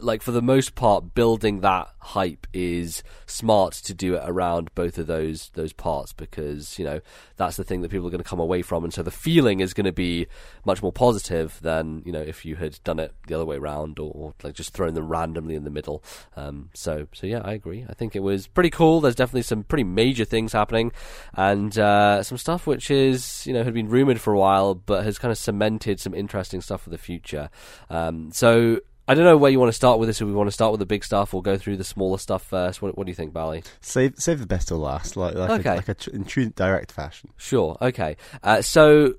like for the most part, building that hype is smart to do it around both of those those parts because you know that's the thing that people are going to come away from, and so the feeling is going to be much more positive than you know if you had done it the other way around or, or like just thrown them randomly in the middle. Um, so so yeah, I agree. I think it was pretty cool. There's definitely some pretty major things happening, and uh, some stuff which is you know had been rumored for a while, but has kind of cemented some interesting stuff for the future. Um, so. I don't know where you want to start with this. If we want to start with the big stuff or go through the smaller stuff first. What, what do you think, Bally? Save save the best till last, like like Okay. a, like a tr- in true direct fashion. Sure. Okay. Uh, so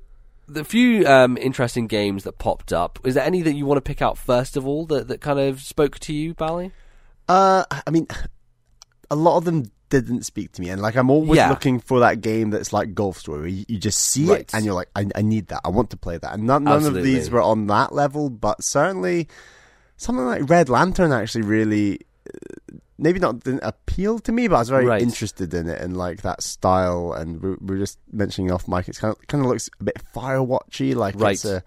the few um, interesting games that popped up. Is there any that you want to pick out first of all that, that kind of spoke to you, Bally? Uh, I mean, a lot of them didn't speak to me, and like I'm always Yeah. looking for that game that's like Golf Story. Where you, you just see Right. it and you're like, I, I need that. I want to play that. And none, none of these were on that level, but certainly something like Red Lantern actually really. uh, Maybe not didn't appeal to me, but I was very Right. interested in it and like that style. And we, we were just mentioning off mic. It's kind of kind of looks a bit Firewatchy, like Right. it's a.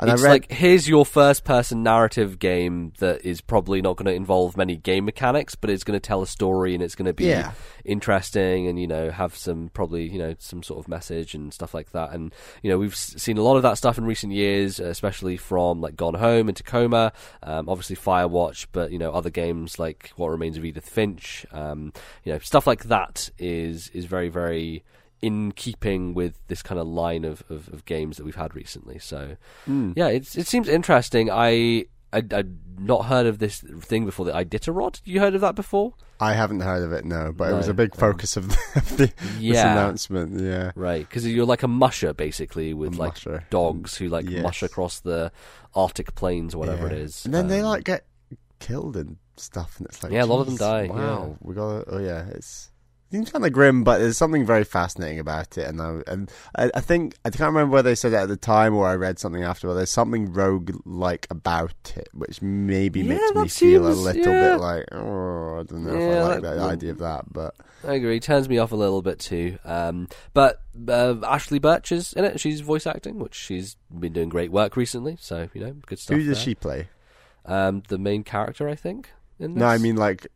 And it's read, like here's your first person narrative game that is probably not going to involve many game mechanics, but it's going to tell a story and it's going to be Yeah. interesting and you know have some probably you know some sort of message and stuff like that. And you know we've seen a lot of that stuff in recent years, especially from like Gone Home and Tacoma, um, obviously Firewatch, but you know other games like What Remains of Edith Finch, um, you know stuff like that is is very very in keeping with this kind of line of, of, of games that we've had recently. So yeah, it's, it seems interesting. I, I I'd not heard of this thing before. The Iditarod. You heard of that before? I haven't heard of it, no, but it was a big um, focus of, *laughs* the, of the, this Yeah. announcement. Yeah, Right, because you're like a musher basically with A like musher. dogs who like Yes. mush across the Arctic plains or whatever Yeah. it is. And then they Um, like get killed and stuff, and it's like Yeah, a lot of them die, Wow, we got. Oh yeah, it's. Seems kind of grim, but there's something very fascinating about it, and I, and I, I think I can't remember whether they said it at the time or I read something after. But there's something rogue-like about it, which maybe Yeah, makes me that feel a little yeah. bit like, oh, I don't know if I like that- that idea of that, but I agree. Turns me off a little bit too. Um, but uh, Ashley Burch is in it. She's voice acting, which she's been doing great work recently. So you know, good stuff. who does there. she play? Um, the main character, I think. In this. No, I mean like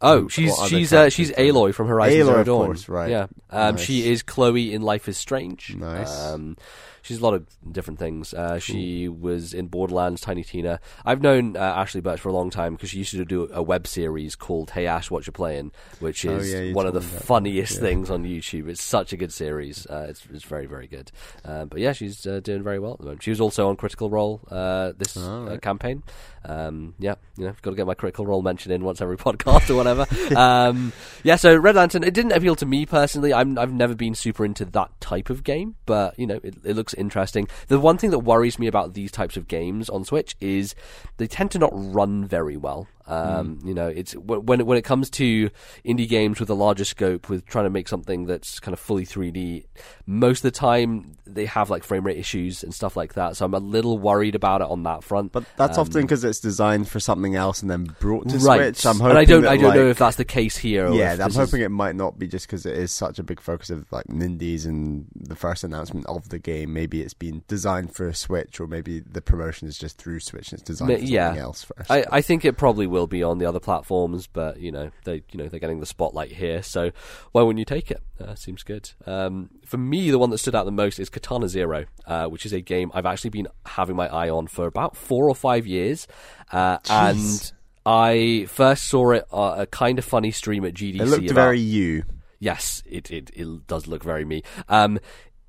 Oh, she's she's uh, she's? Aloy from Horizon Aloy, Zero of Dawn. course, right. Yeah, um, Nice. she is Chloe in Life is Strange. Nice. Um, she's a lot of different things. Uh, she was in Borderlands, Tiny Tina. I've known uh, Ashley Burch for a long time because she used to do a web series called Hey Ash, What You Playing, which Oh, is yeah, one of the that. funniest Yeah. things on YouTube. It's such a good series. Uh, it's it's very very good. Um, but yeah, she's uh, doing very well at the moment. She was also on Critical Role uh, this Oh, uh, right. campaign. Um, yeah, you know, got to get my Critical Role mention in once every *laughs* podcast or whatever. um, yeah, so Red Lantern, it didn't appeal to me personally. I'm, I've never been super into that type of game, but you know, it, it looks interesting. The one thing that worries me about these types of games on Switch is they tend to not run very well. Um, You know, it's when when it comes to indie games with a larger scope, with trying to make something that's kind of fully 3D. Most of the time, they have like frame rate issues and stuff like that. So I'm a little worried about it on that front. But that's Um, often because it's designed for something else and then brought to right. Switch. I'm hoping and I don't that, I don't know if that's the case here. Or Yeah, I'm hoping is- it might not be just because it is such a big focus of like Nindies and the first announcement of the game. Maybe it's been designed for a Switch, or maybe the promotion is just through Switch and it's designed Ma- for something yeah. else first. I, I think it probably will be on the other platforms, but you know they you know they're getting the spotlight here, so why wouldn't you take it? Uh, seems good. Um, for me, the one that stood out the most is Katana Zero, uh, which is a game I've actually been having my eye on for about four or five years, uh, and I first saw it uh, a kind of funny stream at GDC. it looked about- very you. Yes, it, it, it does look very me. Um,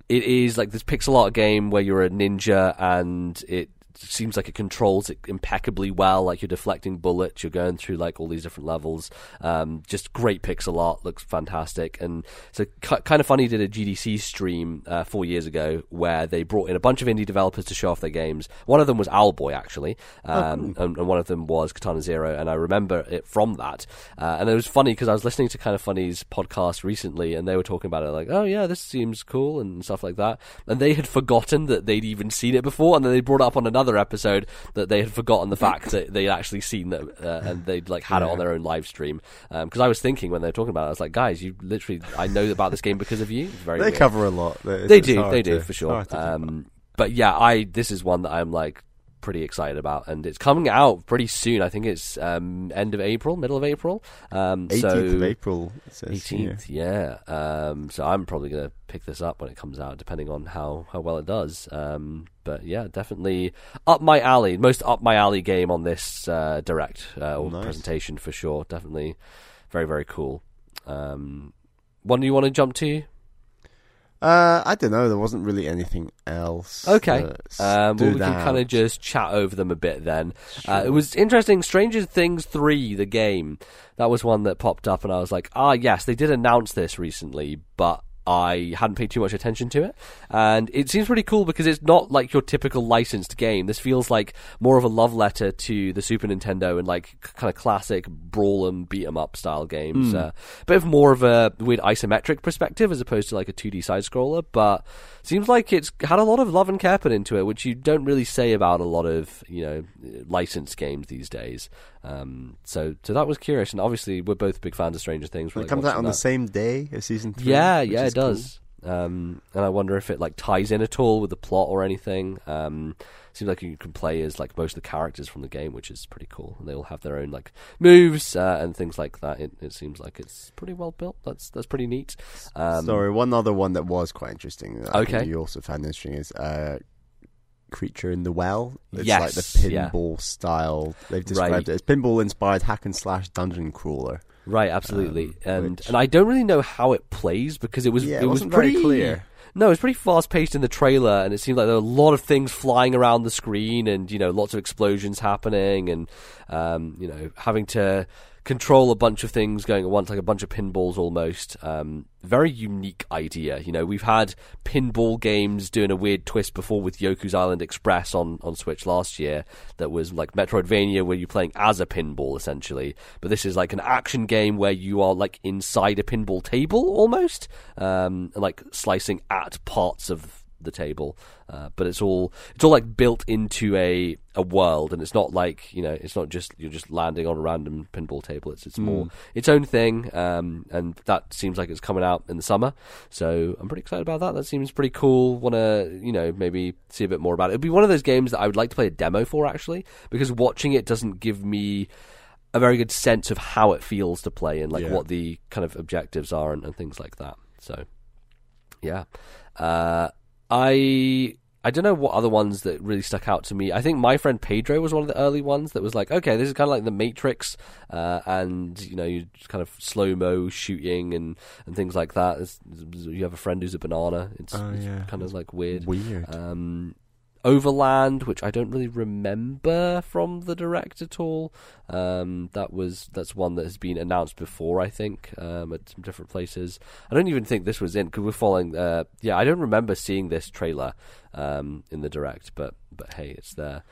it is like this pixel art game where you're a ninja and it seems like it controls it impeccably well. Like you're deflecting bullets, you're going through like all these different levels. Um, just great pixel art, looks fantastic. And so ki kind of funny did a GDC stream uh, four years ago where they brought in a bunch of indie developers to show off their games. One of them was Owlboy actually, um, and, and one of them was Katana Zero. And I remember it from that. Uh, and it was funny because I was listening to Kind of Funny's podcast recently, and they were talking about it like, "Oh yeah, this seems cool" and stuff like that. And they had forgotten that they'd even seen it before, and then they brought it up on another episode that they had forgotten the fact that they'd actually seen them uh, and they'd like had it on their own live stream. Because I was thinking when they were talking about it, I was like, "Guys, you literally, I know about this game because of you." It's very They weird. cover a lot. It's- They it's do, they do for sure. hard to keep up. Um, but yeah, I this is one that I'm like pretty excited about, and it's coming out pretty soon. I think it's um, end of April, middle of April. Um, 18th so of April. It says here. Eighteenth, yeah. Um, so I'm probably gonna pick this up when it comes out, depending on how, how well it does. Um, but yeah, definitely up my alley. Most up my alley game on this uh, direct uh, or Nice. presentation for sure. Definitely very very cool. Um, one do you want to jump to? Uh, I don't know. There wasn't really anything else. Okay. Um, well, we can kind of just chat over them a bit then. Uh, it was interesting. Stranger Things 3, the game, that was one that popped up, and I was like, ah, yes, they did announce this recently, but I hadn't paid too much attention to it. And it seems pretty cool because it's not like your typical licensed game. This feels like more of a love letter to the Super Nintendo and like kind of classic brawl and beat 'em up style games. Hmm. Uh, bit of more of a weird isometric perspective as opposed to like a 2D side scroller, but seems like it's had a lot of love and care put into it, which you don't really say about a lot of you know licensed games these days. Um, so so that was curious, and obviously we're both big fans of Stranger Things. We're, It like, comes out on the same day as season three. Yeah, yeah, it does. Um, and I wonder if it like ties in at all with the plot or anything. Um, seems like you can play as like most of the characters from the game, which is pretty cool. And they all have their own like moves uh, and things like that. It, it seems like it's pretty well built. That's that's pretty neat. Um, Sorry, one other one that was quite interesting. That I think Okay. you also found interesting is uh, Creature in the Well. It's Yes, like the yeah. pinball style. They've described Right. it as pinball inspired hack and slash dungeon crawler. Right, absolutely, Um, and which- and I don't really know how it plays because it was Yeah, it, it was pretty clear. No, it was pretty fast paced in the trailer, and it seemed like there were a lot of things flying around the screen, and you know, lots of explosions happening, and um, you know, having to control a bunch of things going at once, like a bunch of pinballs almost. Um, very unique idea. You know, we've had pinball games doing a weird twist before with Yoku's Island Express on, on Switch last year that was like Metroidvania where you're playing as a pinball essentially. But this is like an action game where you are like inside a pinball table almost, um, like slicing at parts of the table. Uh, but it's all it's all like built into a a world, and it's not like you know it's not just you're just landing on a random pinball table. It's it's more its own thing, um, and that seems like it's coming out in the summer. So I'm pretty excited about that. That seems pretty cool. Want to you know maybe see a bit more about it. It'd be one of those games that I would like to play a demo for actually, because watching it doesn't give me a very good sense of how it feels to play and like Yeah. what the kind of objectives are and, and things like that. So, yeah, uh, I I don't know what other ones that really stuck out to me. I think my friend Pedro was one of the early ones that was like, okay, this is kind of like the Matrix, uh, and you know, you kind of slow mo shooting and, and things like that. It's, you have a friend who's a banana. It's, Oh, it's kind of like weird. Weird. Um, Overland, which I don't really remember from the direct at all. Um, that was that's one that has been announced before, I think, um, at some different places. I don't even think this was in because we're following. Uh, yeah, I don't remember seeing this trailer um, in the direct, but but hey, it's there.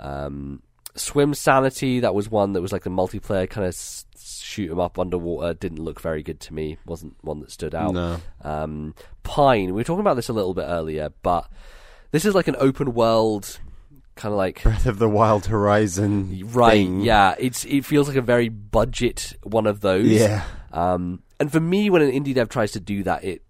Um, Swimsanity, that was one that was like a multiplayer kind of s- shoot 'em up underwater. Didn't look very good to me. wasn't one that stood out. No. Um, Pine, we were talking about this a little bit earlier, but this is like an open world kind of like Breath of the Wild Horizon. right. thing. Yeah, it's it feels like a very budget one of those. Yeah. Um, and for me, when an indie dev tries to do that, it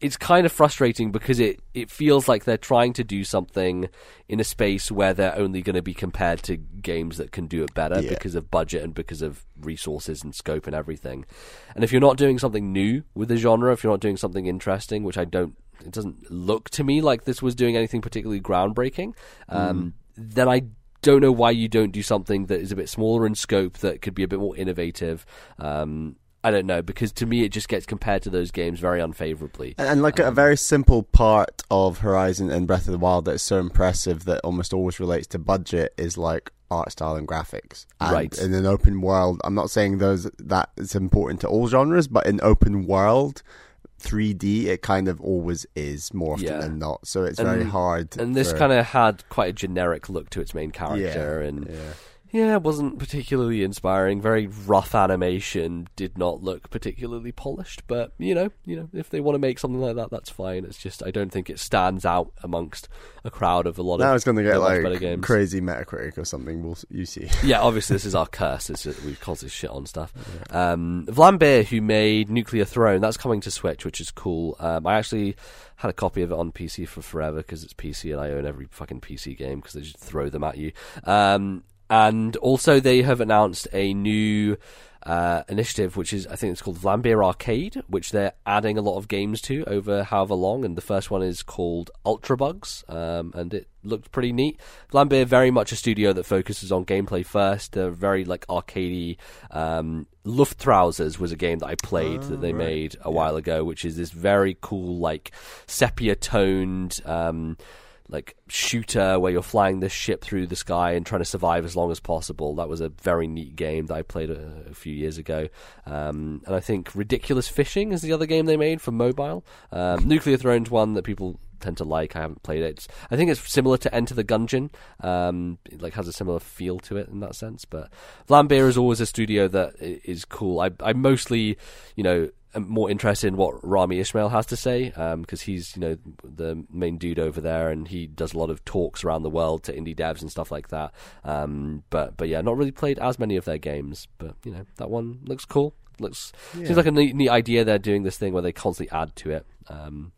it's kind of frustrating because it, it feels like they're trying to do something in a space where they're only going to be compared to games that can do it better Yeah. because of budget and because of resources and scope and everything. And if you're not doing something new with the genre, if you're not doing something interesting, which I don't, it doesn't look to me like this was doing anything particularly groundbreaking, um, then I don't know why you don't do something that is a bit smaller in scope that could be a bit more innovative. Um, I don't know because to me it just gets compared to those games very unfavorably. And, and like a very simple part of Horizon and Breath of the Wild that's so impressive that almost always relates to budget is like art style and graphics. And Right. In an open world, I'm not saying those that is important to all genres, but in open world, 3D, it kind of always is more often Yeah. than not. So it's very hard. And this for- kind of had quite a generic look to its main character, and yeah. Yeah, it wasn't particularly inspiring. Very rough animation, did not look particularly polished. But you know, you know, if they want to make something like that, that's fine. It's just I don't think it stands out amongst a crowd of a lot of. Now it's going to get like games. crazy Metacritic or something. We'll you see. yeah, obviously this is our curse. It's just, we constantly shit on stuff. Um, Vlambeer, who made Nuclear Throne, that's coming to Switch, which is cool. Um, I actually had a copy of it on PC for forever because it's PC and I own every fucking PC game because they just throw them at you. Um, and also they have announced a new uh, initiative, which is I think it's called Vlambeer Arcade, which they're adding a lot of games to over however long. And the first one is called Ultra Bugs, um, and it looked pretty neat. Vlambeer very much a studio that focuses on gameplay first. They're very like arcadey. Um, Luftrausers was a game that I played that they made a while ago, which is this very cool like sepia toned. Um, like shooter where you're flying this ship through the sky and trying to survive as long as possible. That was a very neat game that I played a, a few years ago. Um, and I think Ridiculous Fishing is the other game they made for mobile. Um, Nuclear Throne's one that people tend to like. I haven't played it. It's, I think it's similar to Enter the Gungeon. Um, it like has a similar feel to it in that sense. But Vlambeer is always a studio that is cool. I I mostly, you know, more interested in what Rami Ismail has to say because he's you know the main dude over there and he does a lot of talks around the world to indie devs and stuff like that. Um, but but yeah, not really played as many of their games. But you know that one looks cool. Looks seems like a neat, neat idea. They're doing this thing where they constantly add to it. Um,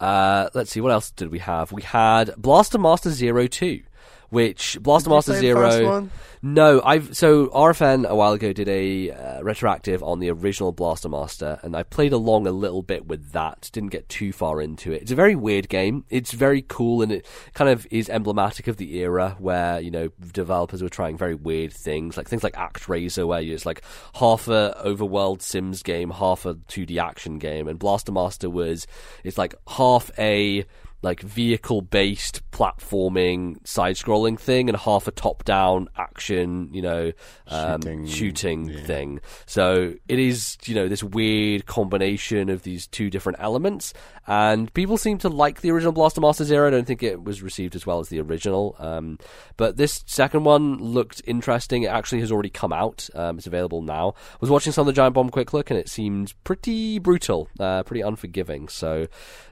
uh, let's see, what else did we have? We had Blaster Master Zero Two, which Blaster Master Zero. one? No, I've so RFN a while ago did a uh, retroactive on the original Blaster Master, and I played along a little bit with that. Didn't get too far into it. It's a very weird game. It's very cool, and it kind of is emblematic of the era where you know developers were trying very weird things, like things like ActRaiser, where it's like half a overworld Sims game, half a 2D action game, and Blaster Master was it's like half a like vehicle based platforming side scrolling thing and half a top down action you know um, Shooting, shooting yeah. thing. So it is you know this weird combination of these two different elements. And people seem to like the original blaster master zero. I don't think it was received as well as the original um, but this second one looked interesting. It actually has already come out um, it's available now. I was watching some of the giant bomb quick look and it seemed pretty brutal uh, pretty unforgiving. So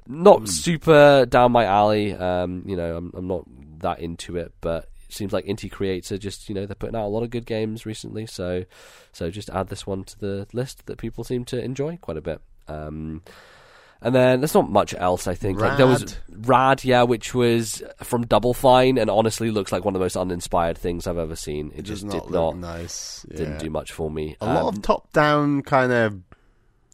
not super down my alley. Um, you know, I'm, I'm not that into it, but it seems like Inti Creates are just, you know, they're putting out a lot of good games recently. So, so just add this one to the list that people seem to enjoy quite a bit. Um, And then there's not much else. I think like there was Rad. Rad, yeah, which was from Double Fine, and honestly looks like one of the most uninspired things I've ever seen. It It just not did not nice. didn't do much for me. A lot Um, of top-down kind of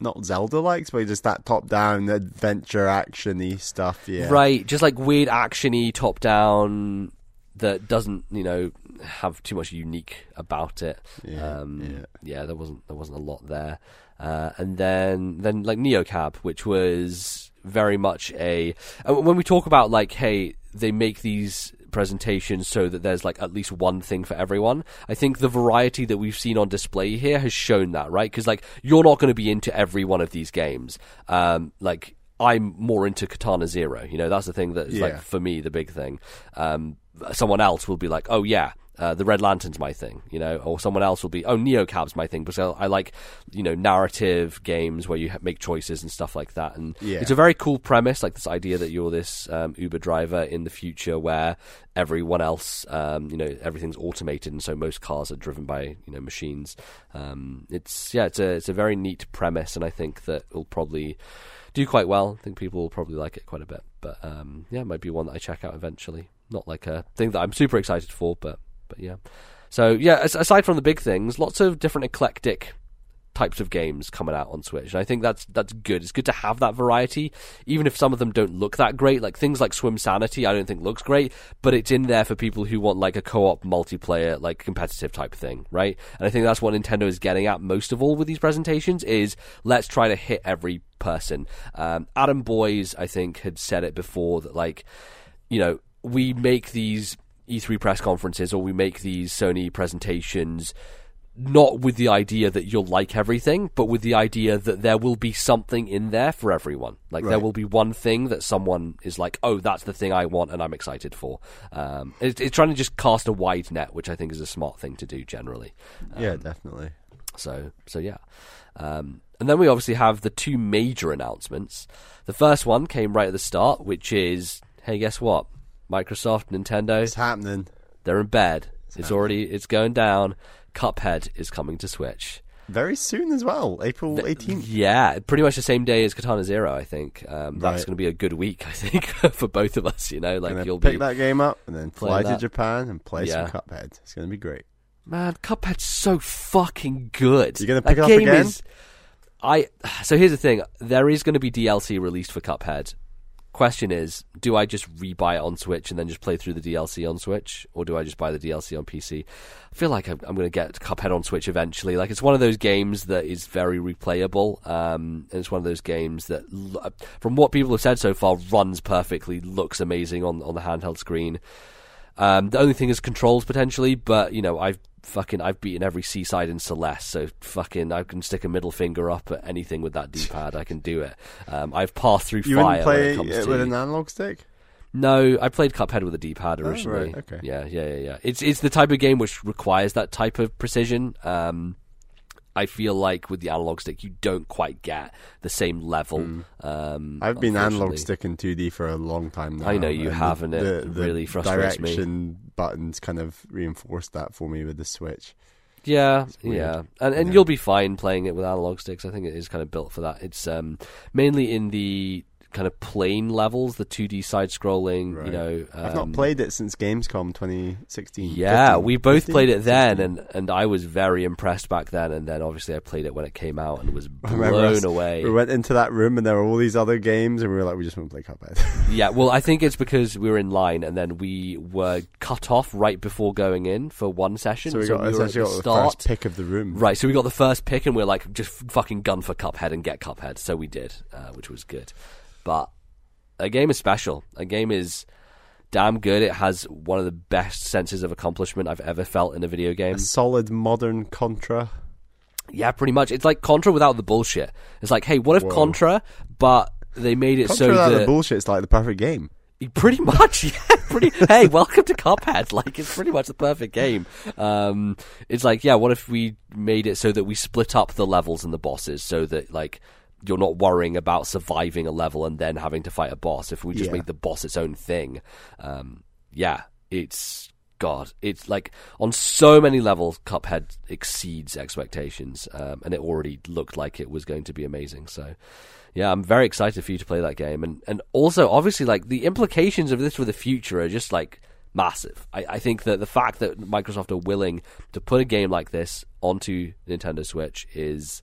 not Zelda-likes, but just that top-down adventure actiony stuff. Yeah, Right, just like weird actiony top down that doesn't, you know, have too much unique about it. Yeah, um, yeah. there wasn't there wasn't a lot there. Uh, and then then like Neocab, which was very much a when we talk about like, hey, they make these presentations so that there's like at least one thing for everyone. I think the variety that we've seen on display here has shown that, right? Because like you're not going to be into every one of these games. Um, like I'm more into Katana Zero. You know, that's the thing that's Yeah. like for me the big thing. Um, someone else will be like, oh yeah. Uh, the Red Lantern's my thing, you know, or someone else will be, oh, Neocab's my thing, because I, I like, you know, narrative games where you ha- make choices and stuff like that. And Yeah. it's a very cool premise, like this idea that you're this um, Uber driver in the future where everyone else, um, you know, everything's automated, and so most cars are driven by you know machines. Um, it's yeah, it's a it's a very neat premise, and I think that it'll probably do quite well. I think people will probably like it quite a bit. But um, yeah, it might be one that I check out eventually. Not like a thing that I'm super excited for, but but yeah. So yeah, aside from the big things, lots of different eclectic types of games coming out on Switch, and I think that's that's good. It's good to have that variety, even if some of them don't look that great. Like things like Swimsanity, I don't think looks great, but it's in there for people who want like a co-op multiplayer, like competitive type thing, right? And I think that's what Nintendo is getting at most of all with these presentations is let's try to hit every person. Um, Adam Boyes, I think, had said it before that like, you know, we make these E3 press conferences or we make these Sony presentations not with the idea that you'll like everything, but with the idea that there will be something in there for everyone. Like there will be one thing that someone is like, "Oh, that's the thing I want," and I'm excited for. Um, it's, it's trying to just cast a wide net, which I think is a smart thing to do generally. yeah, definitely. So, so yeah. Um, and then we obviously have the two major announcements. The first one came right at the start, which is, hey, guess what? Microsoft, Nintendo, It's happening they're in bed. It's already, it's going down. Cuphead is coming to Switch. very soon as well, April eighteenth. Yeah, pretty much the same day as Katana Zero. I think um, that's Right. going to be a good week. I think *laughs* for both of us. You know, like you'll pick that game up and then fly to that. Japan and play Yeah. some Cuphead. It's gonna be great. man. Cuphead's so fucking good. You're gonna That pick it up game again? Is, I so here's the thing. There is going to be DLC released for Cuphead. Question is, do I just rebuy it on Switch and then just play through the DLC on Switch, or do I just buy the DLC on PC? I feel like I'm, I'm going to get Cuphead on Switch eventually. Like it's one of those games that is very replayable. Um, and it's one of those games that, from what people have said so far, runs perfectly, looks amazing on on the handheld screen. Um, the only thing is controls potentially, but you know I've fucking I've beaten every C-side in Celeste, so fucking I can stick a middle finger up at anything with that D-pad. I can do it. Um, I've passed through You fire when play it it to with an analog stick? no, I played Cuphead with a D-pad originally. right, okay. Yeah, yeah, yeah, yeah. It's it's the type of game which requires that type of precision. Um, I feel like with the analog stick, you don't quite get the same level. Um, Hmm. I've been analog stick in 2D for a long time now. I know you and have, the, it the, the really frustrates me. direction buttons kind of reinforced that for me with the Switch. Yeah, yeah, and and Yeah. you'll be fine playing it with analog sticks. I think it is kind of built for that. It's um, mainly in the kind of plane levels, the 2D side scrolling. Right. You know, I've not um, played it since Gamescom 2016. Yeah, 15, we both 15, played it then, 16. and, and I was very impressed back then. And then obviously I played it when it came out and was *laughs* blown us- away. We went into that room and there were all these other games, and we were like, we just want to play Cuphead. *laughs* Yeah, well, I think it's because we were in line and then we were cut off right before going in for one session. so we got at the got the first pick of the room. Right, so we got the first pick and we are like, just fucking gun for Cuphead and get Cuphead. So we did, uh, which was good. But a game is special. A game is damn good. It has one of the best senses of accomplishment I've ever felt in a video game. A solid modern Contra. Yeah, pretty much. It's like Contra without the bullshit. It's like, hey, what if Whoa. Contra, but they made it Contra so without that the bullshit's like the perfect game. Pretty *laughs* much, yeah. Pretty. hey, welcome to Cuphead. *laughs* Like, it's pretty much the perfect game. Um, it's like, yeah. What if we made it so that we split up the levels and the bosses, so that like you're not worrying about surviving a level and then having to fight a boss. If we just Yeah. made the boss its own thing, um, yeah, it's God, it's like on so many levels, Cuphead exceeds expectations, um, and it already looked like it was going to be amazing. So, yeah, I'm very excited for you to play that game, and and also obviously like the implications of this for the future are just like massive. I, I think that the fact that Microsoft are willing to put a game like this onto Nintendo Switch is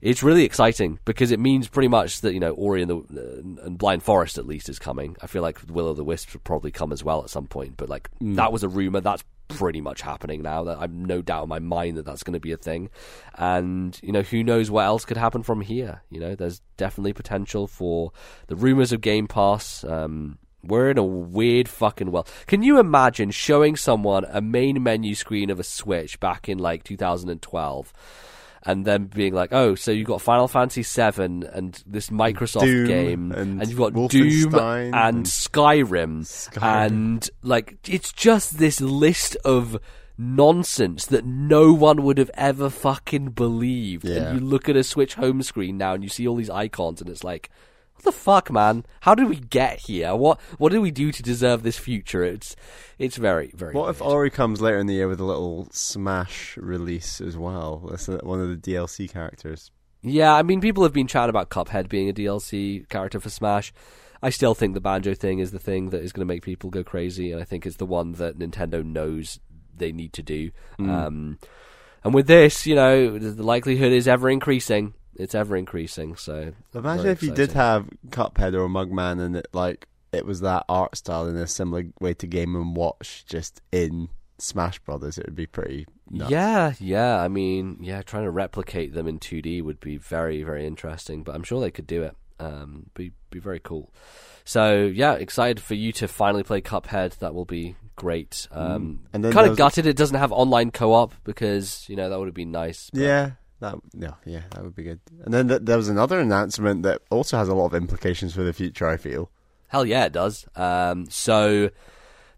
it's really exciting because it means pretty much that you know Ori and the uh, and Blind Forest at least is coming. I feel like Will o' the Wisps would probably come as well at some point, but like that was a rumor. That's pretty much happening now. That I've no doubt in my mind that that's going to be a thing, and you know who knows what else could happen from here. You know, there's definitely potential for the rumors of Game Pass. Um, we're in a weird fucking world. Can you imagine showing someone a main menu screen of a Switch back in like 2012? And then being like, "Oh, so you've got Final Fantasy VII and this Microsoft Doom game, and you've got Doom and, and Skyrim, Skyrim. and like it's just this list of nonsense that no one would have ever fucking believed. Yeah. And you look at a Switch home screen now, and you see all these icons, and it's like. What the fuck, man? How did we get here? What what did we do to deserve this future? It's it's very very. What if weird. Ori comes later in the year with a little Smash release as well? That's one of the DLC characters. Yeah, I mean, people have been chatting about Cuphead being a DLC character for Smash. I still think the banjo thing is the thing that is going to make people go crazy, and I think it's the one that Nintendo knows they need to do. Um, and with this, you know, the likelihood is ever increasing. It's ever increasing. So Imagine if you did have Cuphead or Mugman and it like it was that art style in a similar way to Game and Watch, just in Smash Brothers. It would be pretty. Nuts. Yeah, yeah. I mean, yeah, trying to replicate them in 2D would be very, very interesting. But I'm sure they could do it. Um, be be very cool. So yeah, excited for you to finally play Cuphead. That will be great. Um, And kind of gutted it doesn't have online co-op because you know that would have been nice. but- Yeah, that no, yeah, that would be good. And then th- there was another announcement that also has a lot of implications for the future. I feel. Hell yeah, it does. Um, so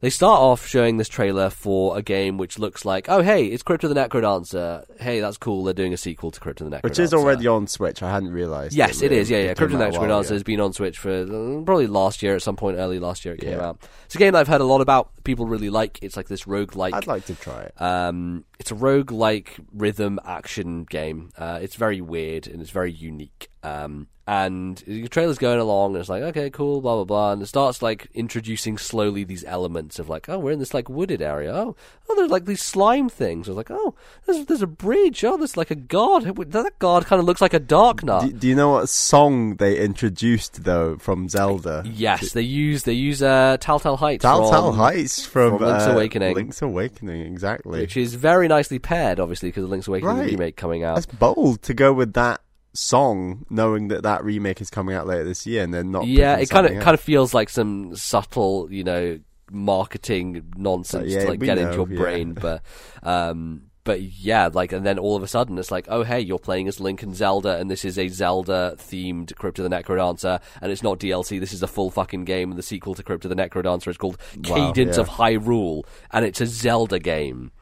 they start off showing this trailer for a game which looks like, oh hey, it's Crypt of the Necrodancer. Hey, that's cool. They're doing a sequel to Crypt of the Necrodancer, Which is already on Switch. I hadn't realised. Yes, it is. Yeah, yeah. came Crypt of the a while Necrodancer has been on Switch for uh, probably last year at some point, early last year it came Yeah. out. It's a game that I've heard a lot about. People really like. It's like this rogue-like I'd like to try it. um, it's a rogue-like rhythm action game. Uh, it's very weird and it's very unique. Um, and the trailer's going along, and it's like, okay, cool, blah blah blah, and it starts like introducing slowly these elements of like, oh, we're in this like wooded area. Oh, oh, there's like these slime things. I was like, oh, there's there's a bridge. Oh, there's like a god. That god kind of looks like a Darknut. Do, do you know what song they introduced though from Zelda? Yes, they use they use uh, Tal Tal Heights. Tal Tal from- Heights from, from Link's uh, Awakening. Link's Awakening, exactly. which is very nicely paired, obviously, because of Link's Awakening Right. remake coming out. That's bold to go with that song, knowing that that remake is coming out later this year, and then not. yeah, it kind of kind of feels like some subtle, you know, marketing nonsense Yeah, to like get know, into your yeah. brain, but um, but yeah, like, and then all of a sudden it's like, oh hey, you're playing as Link and Zelda, and this is a Zelda themed Crypt of the Necrodancer, and it's not DLC. This is a full fucking game, and the sequel to Crypt of the Necrodancer is called Wow, Cadence yeah. of Hyrule, and it's a Zelda game.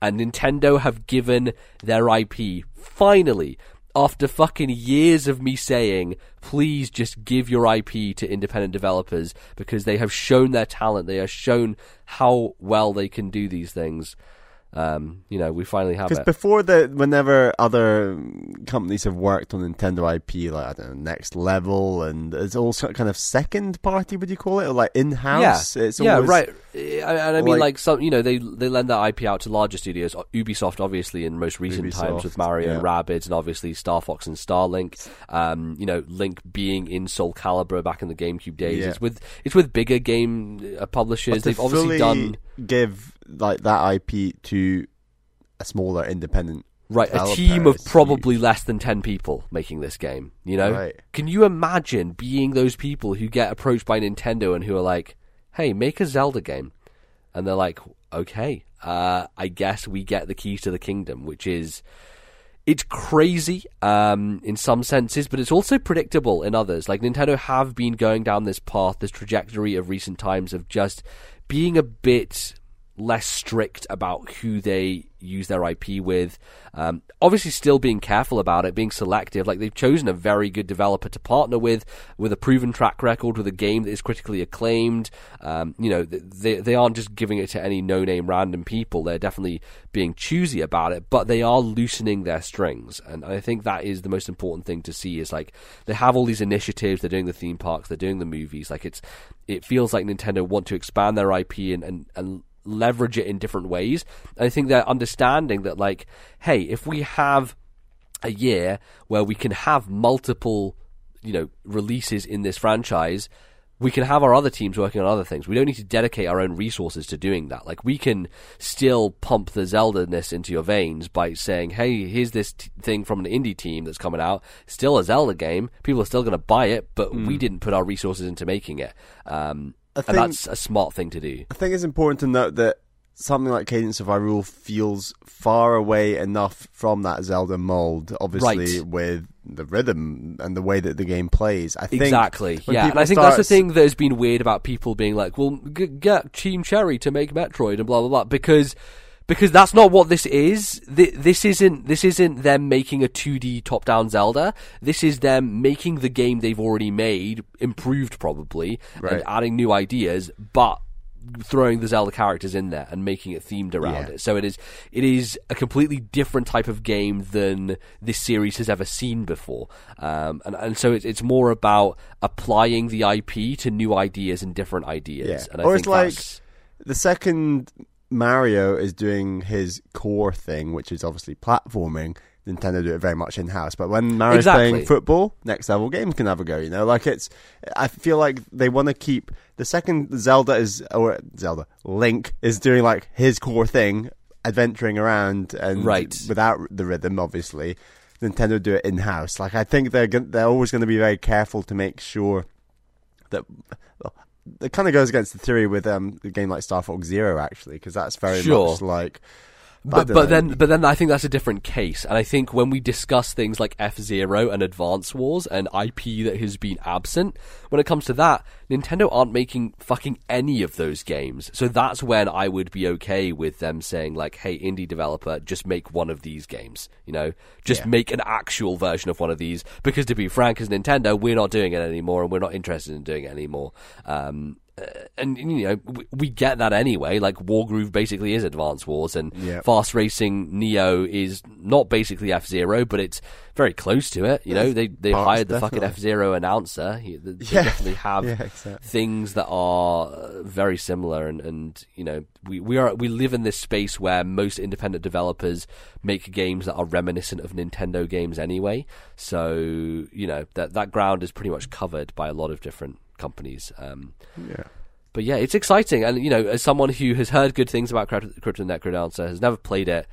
And Nintendo have given their IP finally after fucking years of me saying, please just give your IP to independent developers because they have shown their talent. They have shown how well they can do these things. Um, you know, we finally have Because before the, whenever other companies have worked on Nintendo IP, like I don't know, Next Level, and it's also kind of second party, would you call it, or like in house? Yeah, it's yeah, right. And I mean, like- like, some, you know, they they lend that IP out to larger studios. Uh, Ubisoft, obviously, in most recent times with Ubisoft, Mario and yeah. Rabbids, and obviously Star Fox and Starlink. Um, you know, Link being in Soul Calibur back in the GameCube days. Yeah. It's with it's with bigger game uh, publishers. They've obviously done give like that IP to a smaller independent. Right, a team of probably less than 10 people making this game, you know? Right. Can you imagine being those people who get approached by Nintendo and who are like, hey, make a Zelda game? And they're like, okay, uh, I guess we get the keys to the kingdom, which is. It's crazy um, in some senses, but it's also predictable in others. Like Nintendo have been going down this path, this trajectory of recent times of just being a bit less strict about who they use their IP with. Um, obviously, still being careful about it, being selective. Like they've chosen a very good developer to partner with, with a proven track record, with a game that is critically acclaimed. Um, you know, they they aren't just giving it to any no name random people. They're definitely being choosy about it, but they are loosening their strings, and I think that is the most important thing to see. Is like they have all these initiatives. They're doing the theme parks. They're doing the movies. Like it's it feels like Nintendo want to expand their IP and and, and leverage it in different ways. And I think they're understanding that, like, hey, if we have a year where we can have multiple, you know, releases in this franchise, we can have our other teams working on other things. We don't need to dedicate our own resources to doing that. Like we can still pump the Zelda-ness into your veins by saying, "Hey, here's this t- thing from an indie team that's coming out. Still a Zelda game. People are still going to buy it, but mm. we didn't put our resources into making it." Um, think, and that's a smart thing to do. I think it's important to note that something like Cadence of Hyrule feels far away enough from that Zelda mold, obviously, right. with the rhythm and the way that the game plays. I think exactly, yeah, and I think that's the thing that has been weird about people being like, "Well, g- get Team Cherry to make Metroid and blah blah blah," because because that's not what this is. This isn't this isn't them making a 2D top-down Zelda. This is them making the game they've already made improved, probably, right. and adding new ideas, but throwing the Zelda characters in there and making it themed around yeah. it. So it is it is a completely different type of game than this series has ever seen before. Um, and and so it's it's more about applying the IP to new ideas and different ideas. Yeah. And I or it's like the second Mario is doing his core thing, which is obviously platforming. Nintendo do it very much in house, but when Mario's exactly. playing football, next level games can have a go. You know, like it's. I feel like they want to keep the second Zelda is or Zelda Link is doing like his core thing, adventuring around and right. without the rhythm, obviously. Nintendo do it in house. Like I think they're they're always going to be very careful to make sure that well, it kind of goes against the theory with um, a game like Star Fox Zero, actually, because that's very sure. much like. But, but then but then I think that's a different case, and I think when we discuss things like F Zero and Advance Wars and IP that has been absent, when it comes to that, Nintendo aren't making fucking any of those games. So that's when I would be okay with them saying like, "Hey, indie developer, just make one of these games." You know, just yeah. make an actual version of one of these. Because to be frank, as Nintendo, we're not doing it anymore, and we're not interested in doing it anymore. Um, and you know we, we, get that anyway. Like Wargroove basically is Advance Wars, and yep. Fast Racing Neo is not basically F Zero, but it's very close to it. You know, they they Parts, hired the definitely. fucking F Zero announcer. He, they Yeah. definitely *laughs* have Yeah, exactly. things that are uh, very similar, and, and you know we we are we live in this space where most independent developers make games that are reminiscent of Nintendo games anyway. So you know that that ground is pretty much covered by a lot of different companies. Um, yeah. but yeah, it's exciting, and you know, as someone who has heard good things about Crypt- Crypto Necrodancer, has never played it,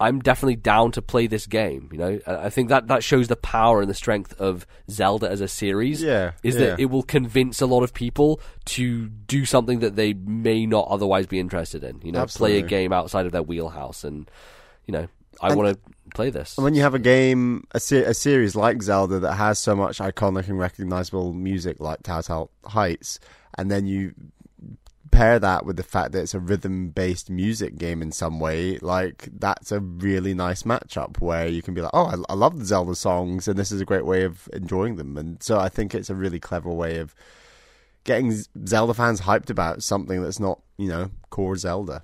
I'm definitely down to play this game. You know, I think that that shows the power and the strength of Zelda as a series. Yeah, is yeah. that it will convince a lot of people to do something that they may not otherwise be interested in. You know, play a game outside of their wheelhouse, and you know, I want to play this. And when you have a game, a, a series like Zelda that has so much iconic and recognizable music like Tal Tal Heights, and then you pair that with the fact that it's a rhythm-based music game in some way, like that's a really nice matchup where you can be like, "Oh, I, I love the Zelda songs, and this is a great way of enjoying them." And so I think it's a really clever way of getting Zelda fans hyped about something that's not, you know, core Zelda.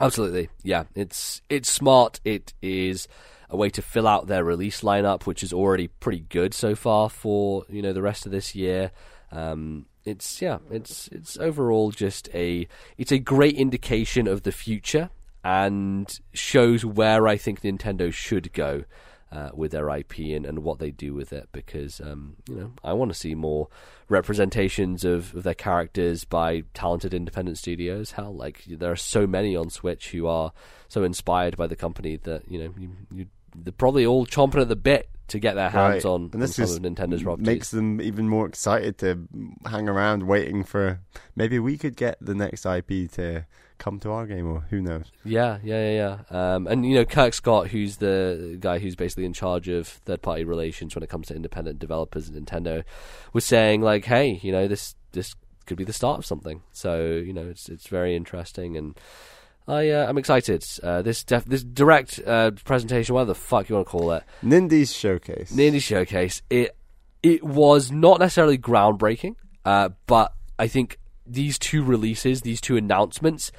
Absolutely, yeah. It's it's smart. It is a way to fill out their release lineup, which is already pretty good so far for you know the rest of this year. Um, it's yeah, it's it's overall just a it's a great indication of the future and shows where I think Nintendo should go uh, with their IP and, and what they do with it because um, you know I want to see more representations of, of their characters by talented independent studios. Hell, like there are so many on Switch who are so inspired by the company that you know you, you they're probably all chomping at the bit to get their hands Right. on, and on this some just of Nintendo's properties. makes them even more excited to hang around waiting for maybe we could get the next IP to come to our game or who knows Yeah, yeah, yeah, yeah. Um, and you know, Kirk Scott, who's the guy who's basically in charge of third-party relations when it comes to independent developers at Nintendo, was saying like, "Hey, you know, this this could be the start of something. So you know, it's it's very interesting and. I uh, I'm excited. Uh, this def- this direct uh, presentation, whatever the fuck you want to call it, Nindie's showcase. Nindie Showcase. It it was not necessarily groundbreaking, uh, but I think these two releases, these two announcements,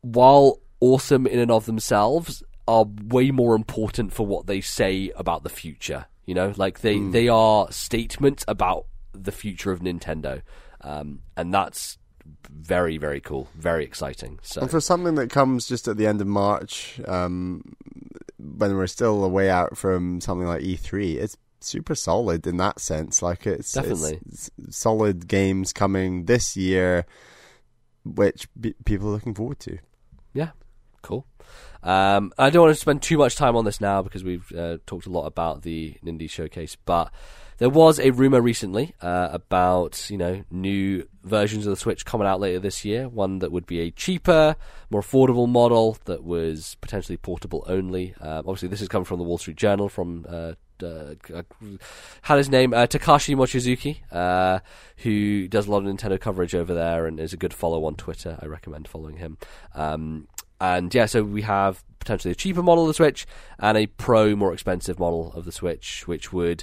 while awesome in and of themselves, are way more important for what they say about the future. You know, like they they are statements about the future of Nintendo, um, and that's very very cool, very exciting. So And for something that comes just at the end of March, um, when we're still a way out from something like E3, it's super solid in that sense. Like it's Definitely. it's solid games coming this year, which be- people are looking forward to. Yeah, cool. Um, I don't want to spend too much time on this now because we've uh, talked a lot about the Nindie showcase, but there was a rumor recently uh, about you know new versions of the Switch coming out later this year. One that would be a cheaper, more affordable model that was potentially portable only. Um, obviously, this is coming from the Wall Street Journal from. Uh, had his name uh, Takashi Mochizuki, uh, who does a lot of Nintendo coverage over there and is a good follow on Twitter. I recommend following him. Um, and yeah, so we have potentially a cheaper model of the Switch and a pro, more expensive model of the Switch, which would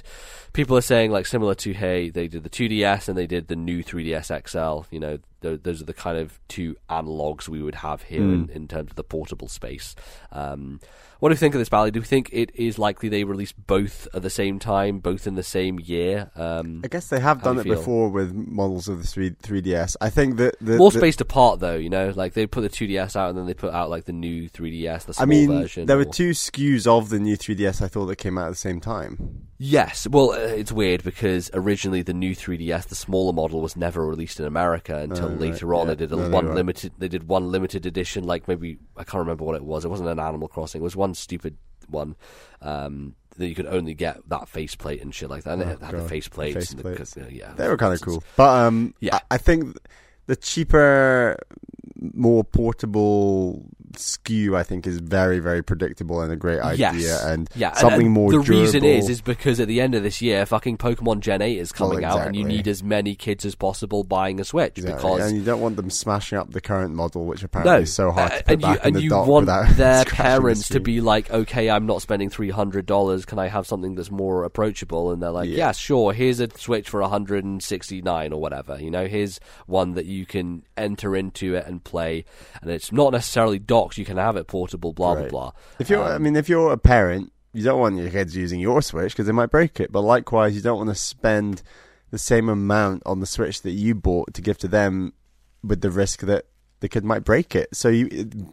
people are saying like similar to hey, they did the 2DS and they did the new 3DS XL. You know, th- those are the kind of two analogs we would have here in, in terms of the portable space. Um, what do you think of this, Bally? Do you think it is likely they release both at the same time, both in the same year? Um, I guess they have done do it feel? before with models of the 3, 3DS. I think that the, more the- spaced apart though, you know, like they put the 2DS out and then they put out like the new 3DS, the small I mean, version. there were two SKUs of the new 3DS I thought that came out at the same time. Yes, well, uh, it's weird because originally the new 3DS, the smaller model, was never released in America until Oh, right, later on. yeah. They did a No, one limited. They did one limited edition, like maybe I can't remember what it was. It wasn't an Animal Crossing. It was one stupid one um, that you could only get that faceplate and shit like that. And it had the Oh, faceplates. Face and the- yeah, They were kind of cool. But um, Yeah. I, I think the cheaper, more portable SKU, I think, is very, very predictable and a great idea. Yes. And yeah, something and more The durable. reason is is because at the end of this year, fucking Pokemon Gen Eight is coming Well, out, and you need as many kids as possible buying a Switch Exactly. because and you don't want them smashing up the current model, which apparently no, is so hard uh, to put and you in and the you dock want *laughs* their scratching the parents to be like, okay, I'm not spending three hundred dollars. Can I have something that's more approachable? And they're like, Yeah. yeah, sure. Here's a Switch for 169 or whatever. You know, here's one that you can enter into it and play, and it's not necessarily docked. You can have it portable. Blah Right. blah blah. If you're, I Um, mean, if you're a parent, you don't want your kids using your Switch because they might break it. But likewise, you don't want to spend the same amount on the Switch that you bought to give to them, with the risk that the kid might break it. So you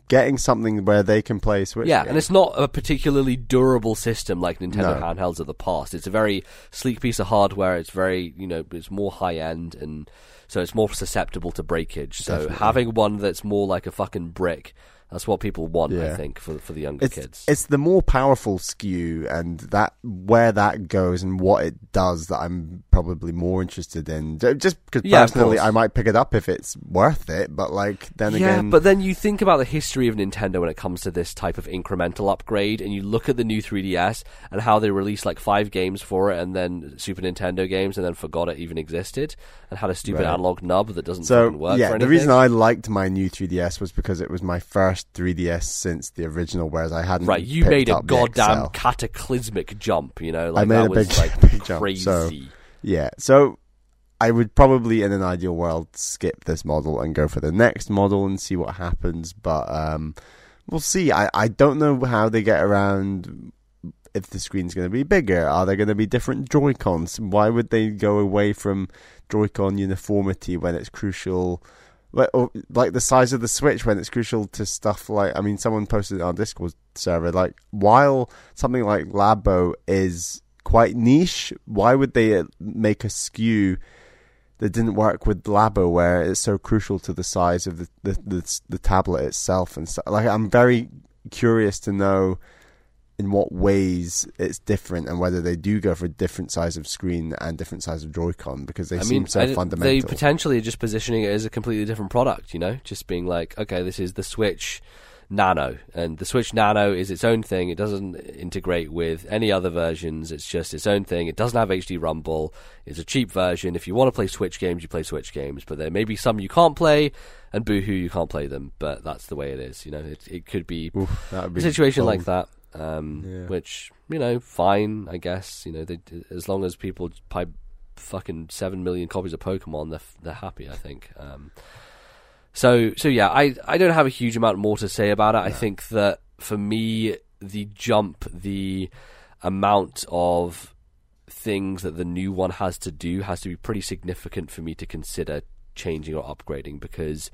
getting something where they can play Switch. Yeah, games. and it's not a particularly durable system like Nintendo No. handhelds of the past. It's a very sleek piece of hardware. It's very, you know, it's more high end, and so it's more susceptible to breakage. So Definitely. having one that's more like a fucking brick, that's what people want, I think, for for the younger it's, kids. it's the more powerful SKU and that where that goes and what it does that I'm probably more interested in. Just because Yeah, personally. I might pick it up if it's worth it. But like then yeah, again, but then you think about the history of Nintendo when it comes to this type of incremental upgrade, and you look at the new 3DS and how they released like five games for it, and then Super Nintendo games, and then forgot it even existed, and had a stupid Right. analog nub that doesn't So work. for yeah, the reason I liked my new 3DS was because it was my first 3DS since the original, whereas I hadn't. Right, you made a goddamn cataclysmic jump. You know, like I made that a was big- like *laughs* big jump, crazy. so- Yeah, so I would probably, in an ideal world, skip this model and go for the next model and see what happens. But um, we'll see. I I don't know how they get around. If the screen's going to be bigger, are there going to be different Joy Cons? Why would they go away from Joy-Con uniformity when it's crucial? Like, like the size of the Switch when it's crucial to stuff like I mean, someone posted on Discord server. Like, while something like Labo is quite niche, why would they uh, make a SKU that didn't work with Labo, where it's so crucial to the size of the the, the, the tablet itself and stuff? Like, I'm very curious to know in what ways it's different and whether they do go for a different size of screen and different size of Joy-Con because they I seem mean, so I- they potentially are just positioning it as a completely different product. You know, just being like, okay, this is the Switch Nano, and the Switch Nano is its own thing. It doesn't integrate with any other versions. It's just its own thing. It doesn't have HD Rumble. It's a cheap version. If you want to play Switch games, you play Switch games. But there may be some you can't play, and boohoo, you can't play them. But that's the way it is. You know, it it could be Oof, would a situation like that. Um, Yeah. Which you know, fine, I guess. You know, they, as long as people buy fucking seven million copies of Pokemon, they're they're happy. I think. Um, so so yeah, I I don't have a huge amount more to say about it. I think that for me, the jump, the amount of things that the new one has to do has to be pretty significant for me to consider changing or upgrading because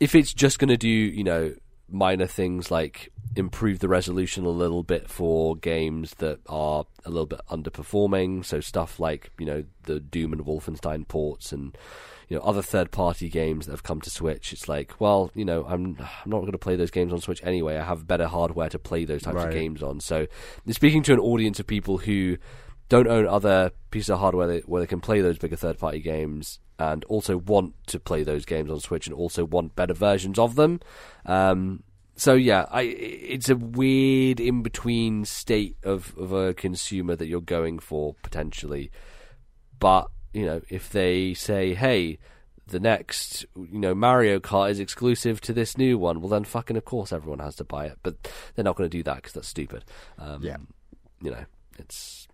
if it's just going to do, you know, minor things like improve the resolution a little bit for games that are a little bit underperforming, so stuff like, you know, the Doom and Wolfenstein ports and you know other third party games that have come to Switch, it's like, well, you know, I'm I'm not going to play those games on Switch anyway. I have better hardware to play those types of games on. So, speaking to an audience of people who don't own other pieces of hardware that, where they can play those bigger third party games and also want to play those games on Switch and also want better versions of them. Um, so yeah, I it's a weird in between state of, of a consumer that you're going for potentially. But, you know, if they say, Hey, the next you know, Mario Kart is exclusive to this new one, well then fucking of course everyone has to buy it. But they're not gonna do that because that's stupid. Um, Yeah. you know, it's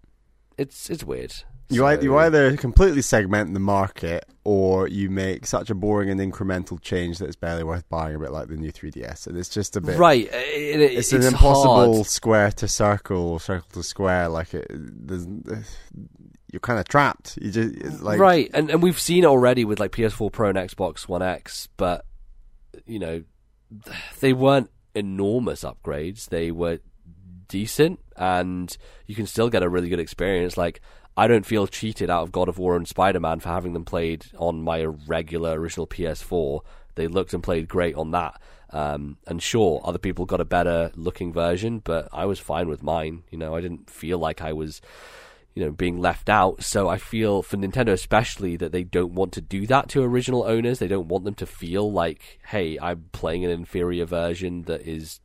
it's it's weird. You, So- you either completely segment the market or you make such a boring and incremental change that it's barely worth buying, a bit like the new 3DS. And it's just a bit. right. uh, It, it, It's, it's, an impossible hard. square to circle or circle to square. Like, it, there's, *sighs* you're kind of trapped. You just, like. right, and and we've seen it already with like PS4 Pro and Xbox One X, but you know, *sighs* they weren't enormous upgrades. They were decent, and you can still get a really good experience. Like, I don't feel cheated out of God of War and Spider Man for having them played on my regular original PS4. They looked and played great on that. Um, and sure, other people got a better looking version, but I was fine with mine. You know, I didn't feel like I was you know being left out so i feel for nintendo especially that they don't want to do that to original owners they don't want them to feel like hey i'm playing an inferior version that is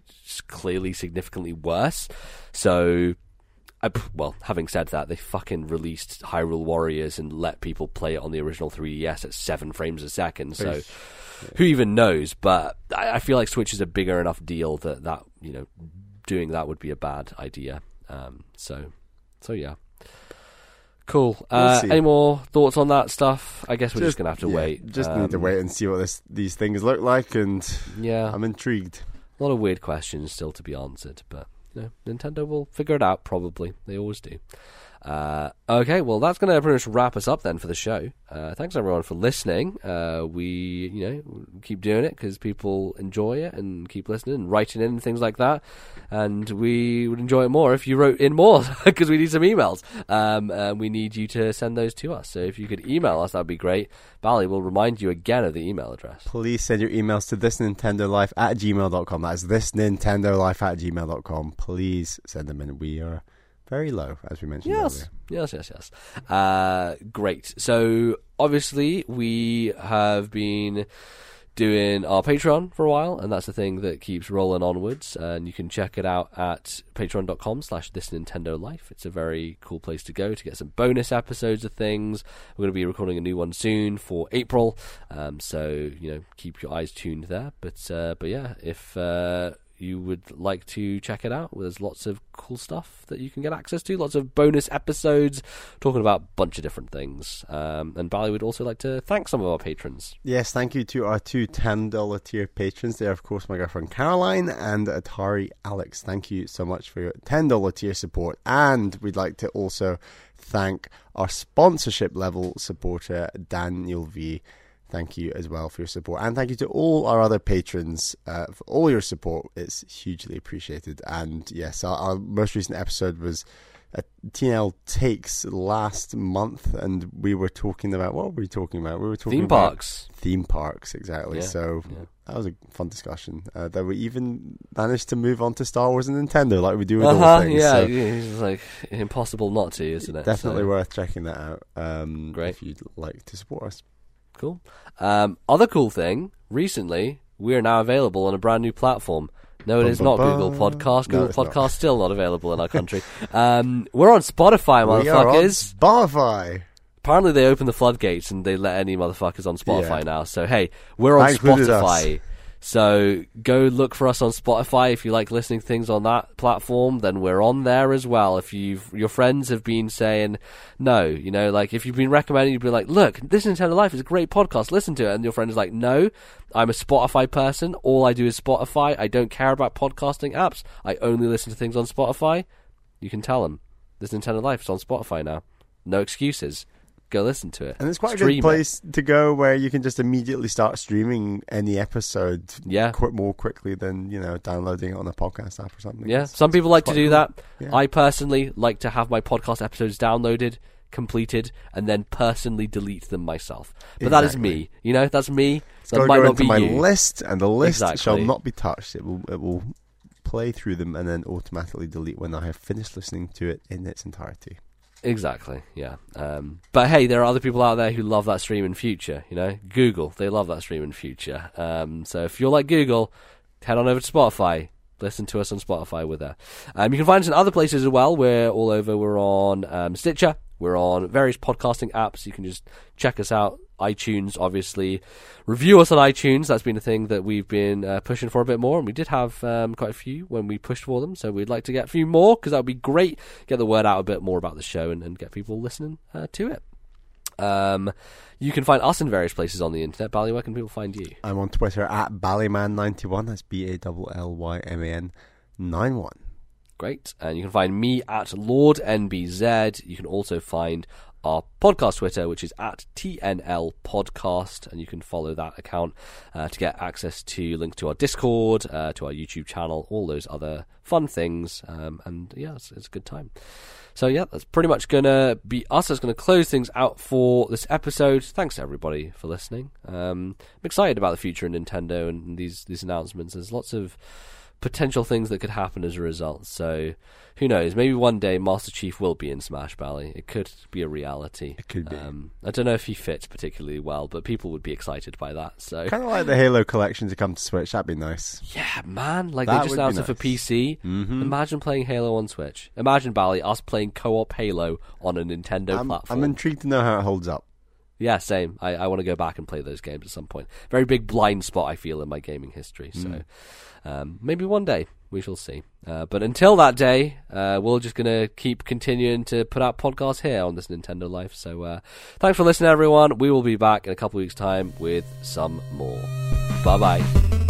clearly significantly worse so I, well, having said that, they fucking released Hyrule Warriors and let people play it on the original 3DS at seven frames a second. So, who even knows? But I, I feel like Switch is a bigger enough deal that that you know doing that would be a bad idea. Um, so, so yeah. Cool. Uh, see. any more thoughts on that stuff? I guess we're just, gonna have to yeah, wait. Just need to Um, wait and see what this these things look like, and Yeah, I'm intrigued. a lot of weird questions still to be answered, but you know, Nintendo will figure it out. Probably, they always do. Uh, okay, well, that's going to pretty much wrap us up then for the show. Uh, thanks everyone for listening. Uh, we, you know, keep doing it because people enjoy it and keep listening and writing in and things like that. And we would enjoy it more if you wrote in more *laughs* because we need some emails. Um, and we need you to send those to us. So if you could email us, that'd be great. Bally will remind you again of the email address. Please send your emails to this Nintendo Life at gmail.com. That's this Nintendo Life at gmail.com. Please send them in. We are very low, as we mentioned Yes, earlier. yes, yes, yes. Uh, great. So obviously we have been doing our Patreon for a while, and that's the thing that keeps rolling onwards. And you can check it out at patreon.com slash this Nintendo Life. It's a very cool place to go to get some bonus episodes of things. We're going to be recording a new one soon for April, um, so you know keep your eyes tuned there. But uh, but yeah, if uh, you would like to check it out, there's lots of cool stuff that you can get access to, lots of bonus episodes talking about a bunch of different things. Um, and Bally would also like to thank some of our patrons. Yes, thank you to our two $10 tier patrons. They are, of course, my girlfriend Caroline and Atari Alex. Thank you so much for your $10 tier support. And we'd like to also thank our sponsorship level supporter, Daniel V. Thank you as well for your support. And thank you to all our other patrons uh, for all your support. It's hugely appreciated. And yes, our, our most recent episode was a TNL Takes last month, and we were talking about what were we talking about? We were talking Theme parks. theme parks exactly. Yeah, so yeah. that was a fun discussion. Uh, that we even managed to move on to Star Wars and Nintendo, like we do with Uh-huh, all things. yeah, so it's like impossible not to, isn't it? definitely So- worth checking that out. Um, Great. if you'd like to support us. Cool. Um, other cool thing, recently, we are now available on a brand new platform, No, it is not Google Podcast. Google No, not. Podcast still not available in our country. um, we're on Spotify, We motherfuckers. Spotify. Apparently, they opened the floodgates and they let any motherfuckers on Spotify Yeah. now. So hey, we're on us. So go look for us on Spotify if you like listening to things on that platform. Then we're on there as well. If you've your friends have been saying no, you know, like if you've been recommending, you'd be like, look, this Nintendo Life is a great podcast. Listen to it, and your friend is like, no, I'm a Spotify person. All I do is Spotify. I don't care about podcasting apps. I only listen to things on Spotify. You can tell them this Nintendo Life is on Spotify now. No excuses. Go listen to it. And it's quite a Stream good it. place to go where you can just immediately start streaming any episode Yeah. qu- more quickly than, you know, downloading it on a podcast app or something. Yeah, It's- some people like to do cool. that. Yeah. I personally like to have my podcast episodes downloaded, completed, and then personally delete them myself. But that is me. You know, that's me. It's that might go not be my you. list, and the list shall not be touched. It will it will play through them and then automatically delete when I have finished listening to it in its entirety. Exactly. Yeah. Um, but hey, there are other people out there who love that stream in future. You know, Google they love that stream in future. Um, so if you're like Google, head on over to Spotify. Listen to us on Spotify with there. Um, you can find us in other places as well. We're all over. We're on um, Stitcher. We're on various podcasting apps. You can just check us out. iTunes, obviously. Review us on iTunes. That's been a thing that we've been uh, pushing for a bit more, and we did have um, quite a few when we pushed for them. So we'd like to get a few more because that would be great. Get the word out a bit more about the show and, and get people listening uh, to it. Um, you can find us in various places on the internet. Bally, where can people find you? I'm on Twitter at Ballyman91. That's B A L L Y M A N 91. Great. And you can find me at Lord NBZ. You can also find our podcast Twitter, which is at TNL Podcast, and you can follow that account uh, to get access to links to our Discord, uh, to our YouTube channel, all those other fun things. Um, and yeah, it's, it's a good time. So yeah, that's pretty much gonna be us. That's gonna close things out for this episode. Thanks everybody for listening. Um, I'm excited about the future of Nintendo and these these announcements. There's lots of potential things that could happen as a result. So who knows? Maybe one day Master Chief will be in Smash Bally. It could be a reality. It could be. Um, I don't know if he fits particularly well, but people would be excited by that. So Kind of like the Halo collection to come to Switch. That'd be nice. yeah, man. Like That they just announced it for nice. PC. Mhm. Imagine playing Halo on Switch. Imagine Bally us playing co-op Halo on a Nintendo I'm, platform. I'm intrigued to know how it holds up. Yeah, same. I, I want to go back and play those games at some point. Very big blind spot I feel in my gaming history. So Mm. um, maybe one day we shall see. Uh, but until that day, uh, we're just going to keep continuing to put out podcasts here on this Nintendo Life. So uh, thanks for listening, everyone. We will be back in a couple weeks' time with some more. Bye bye.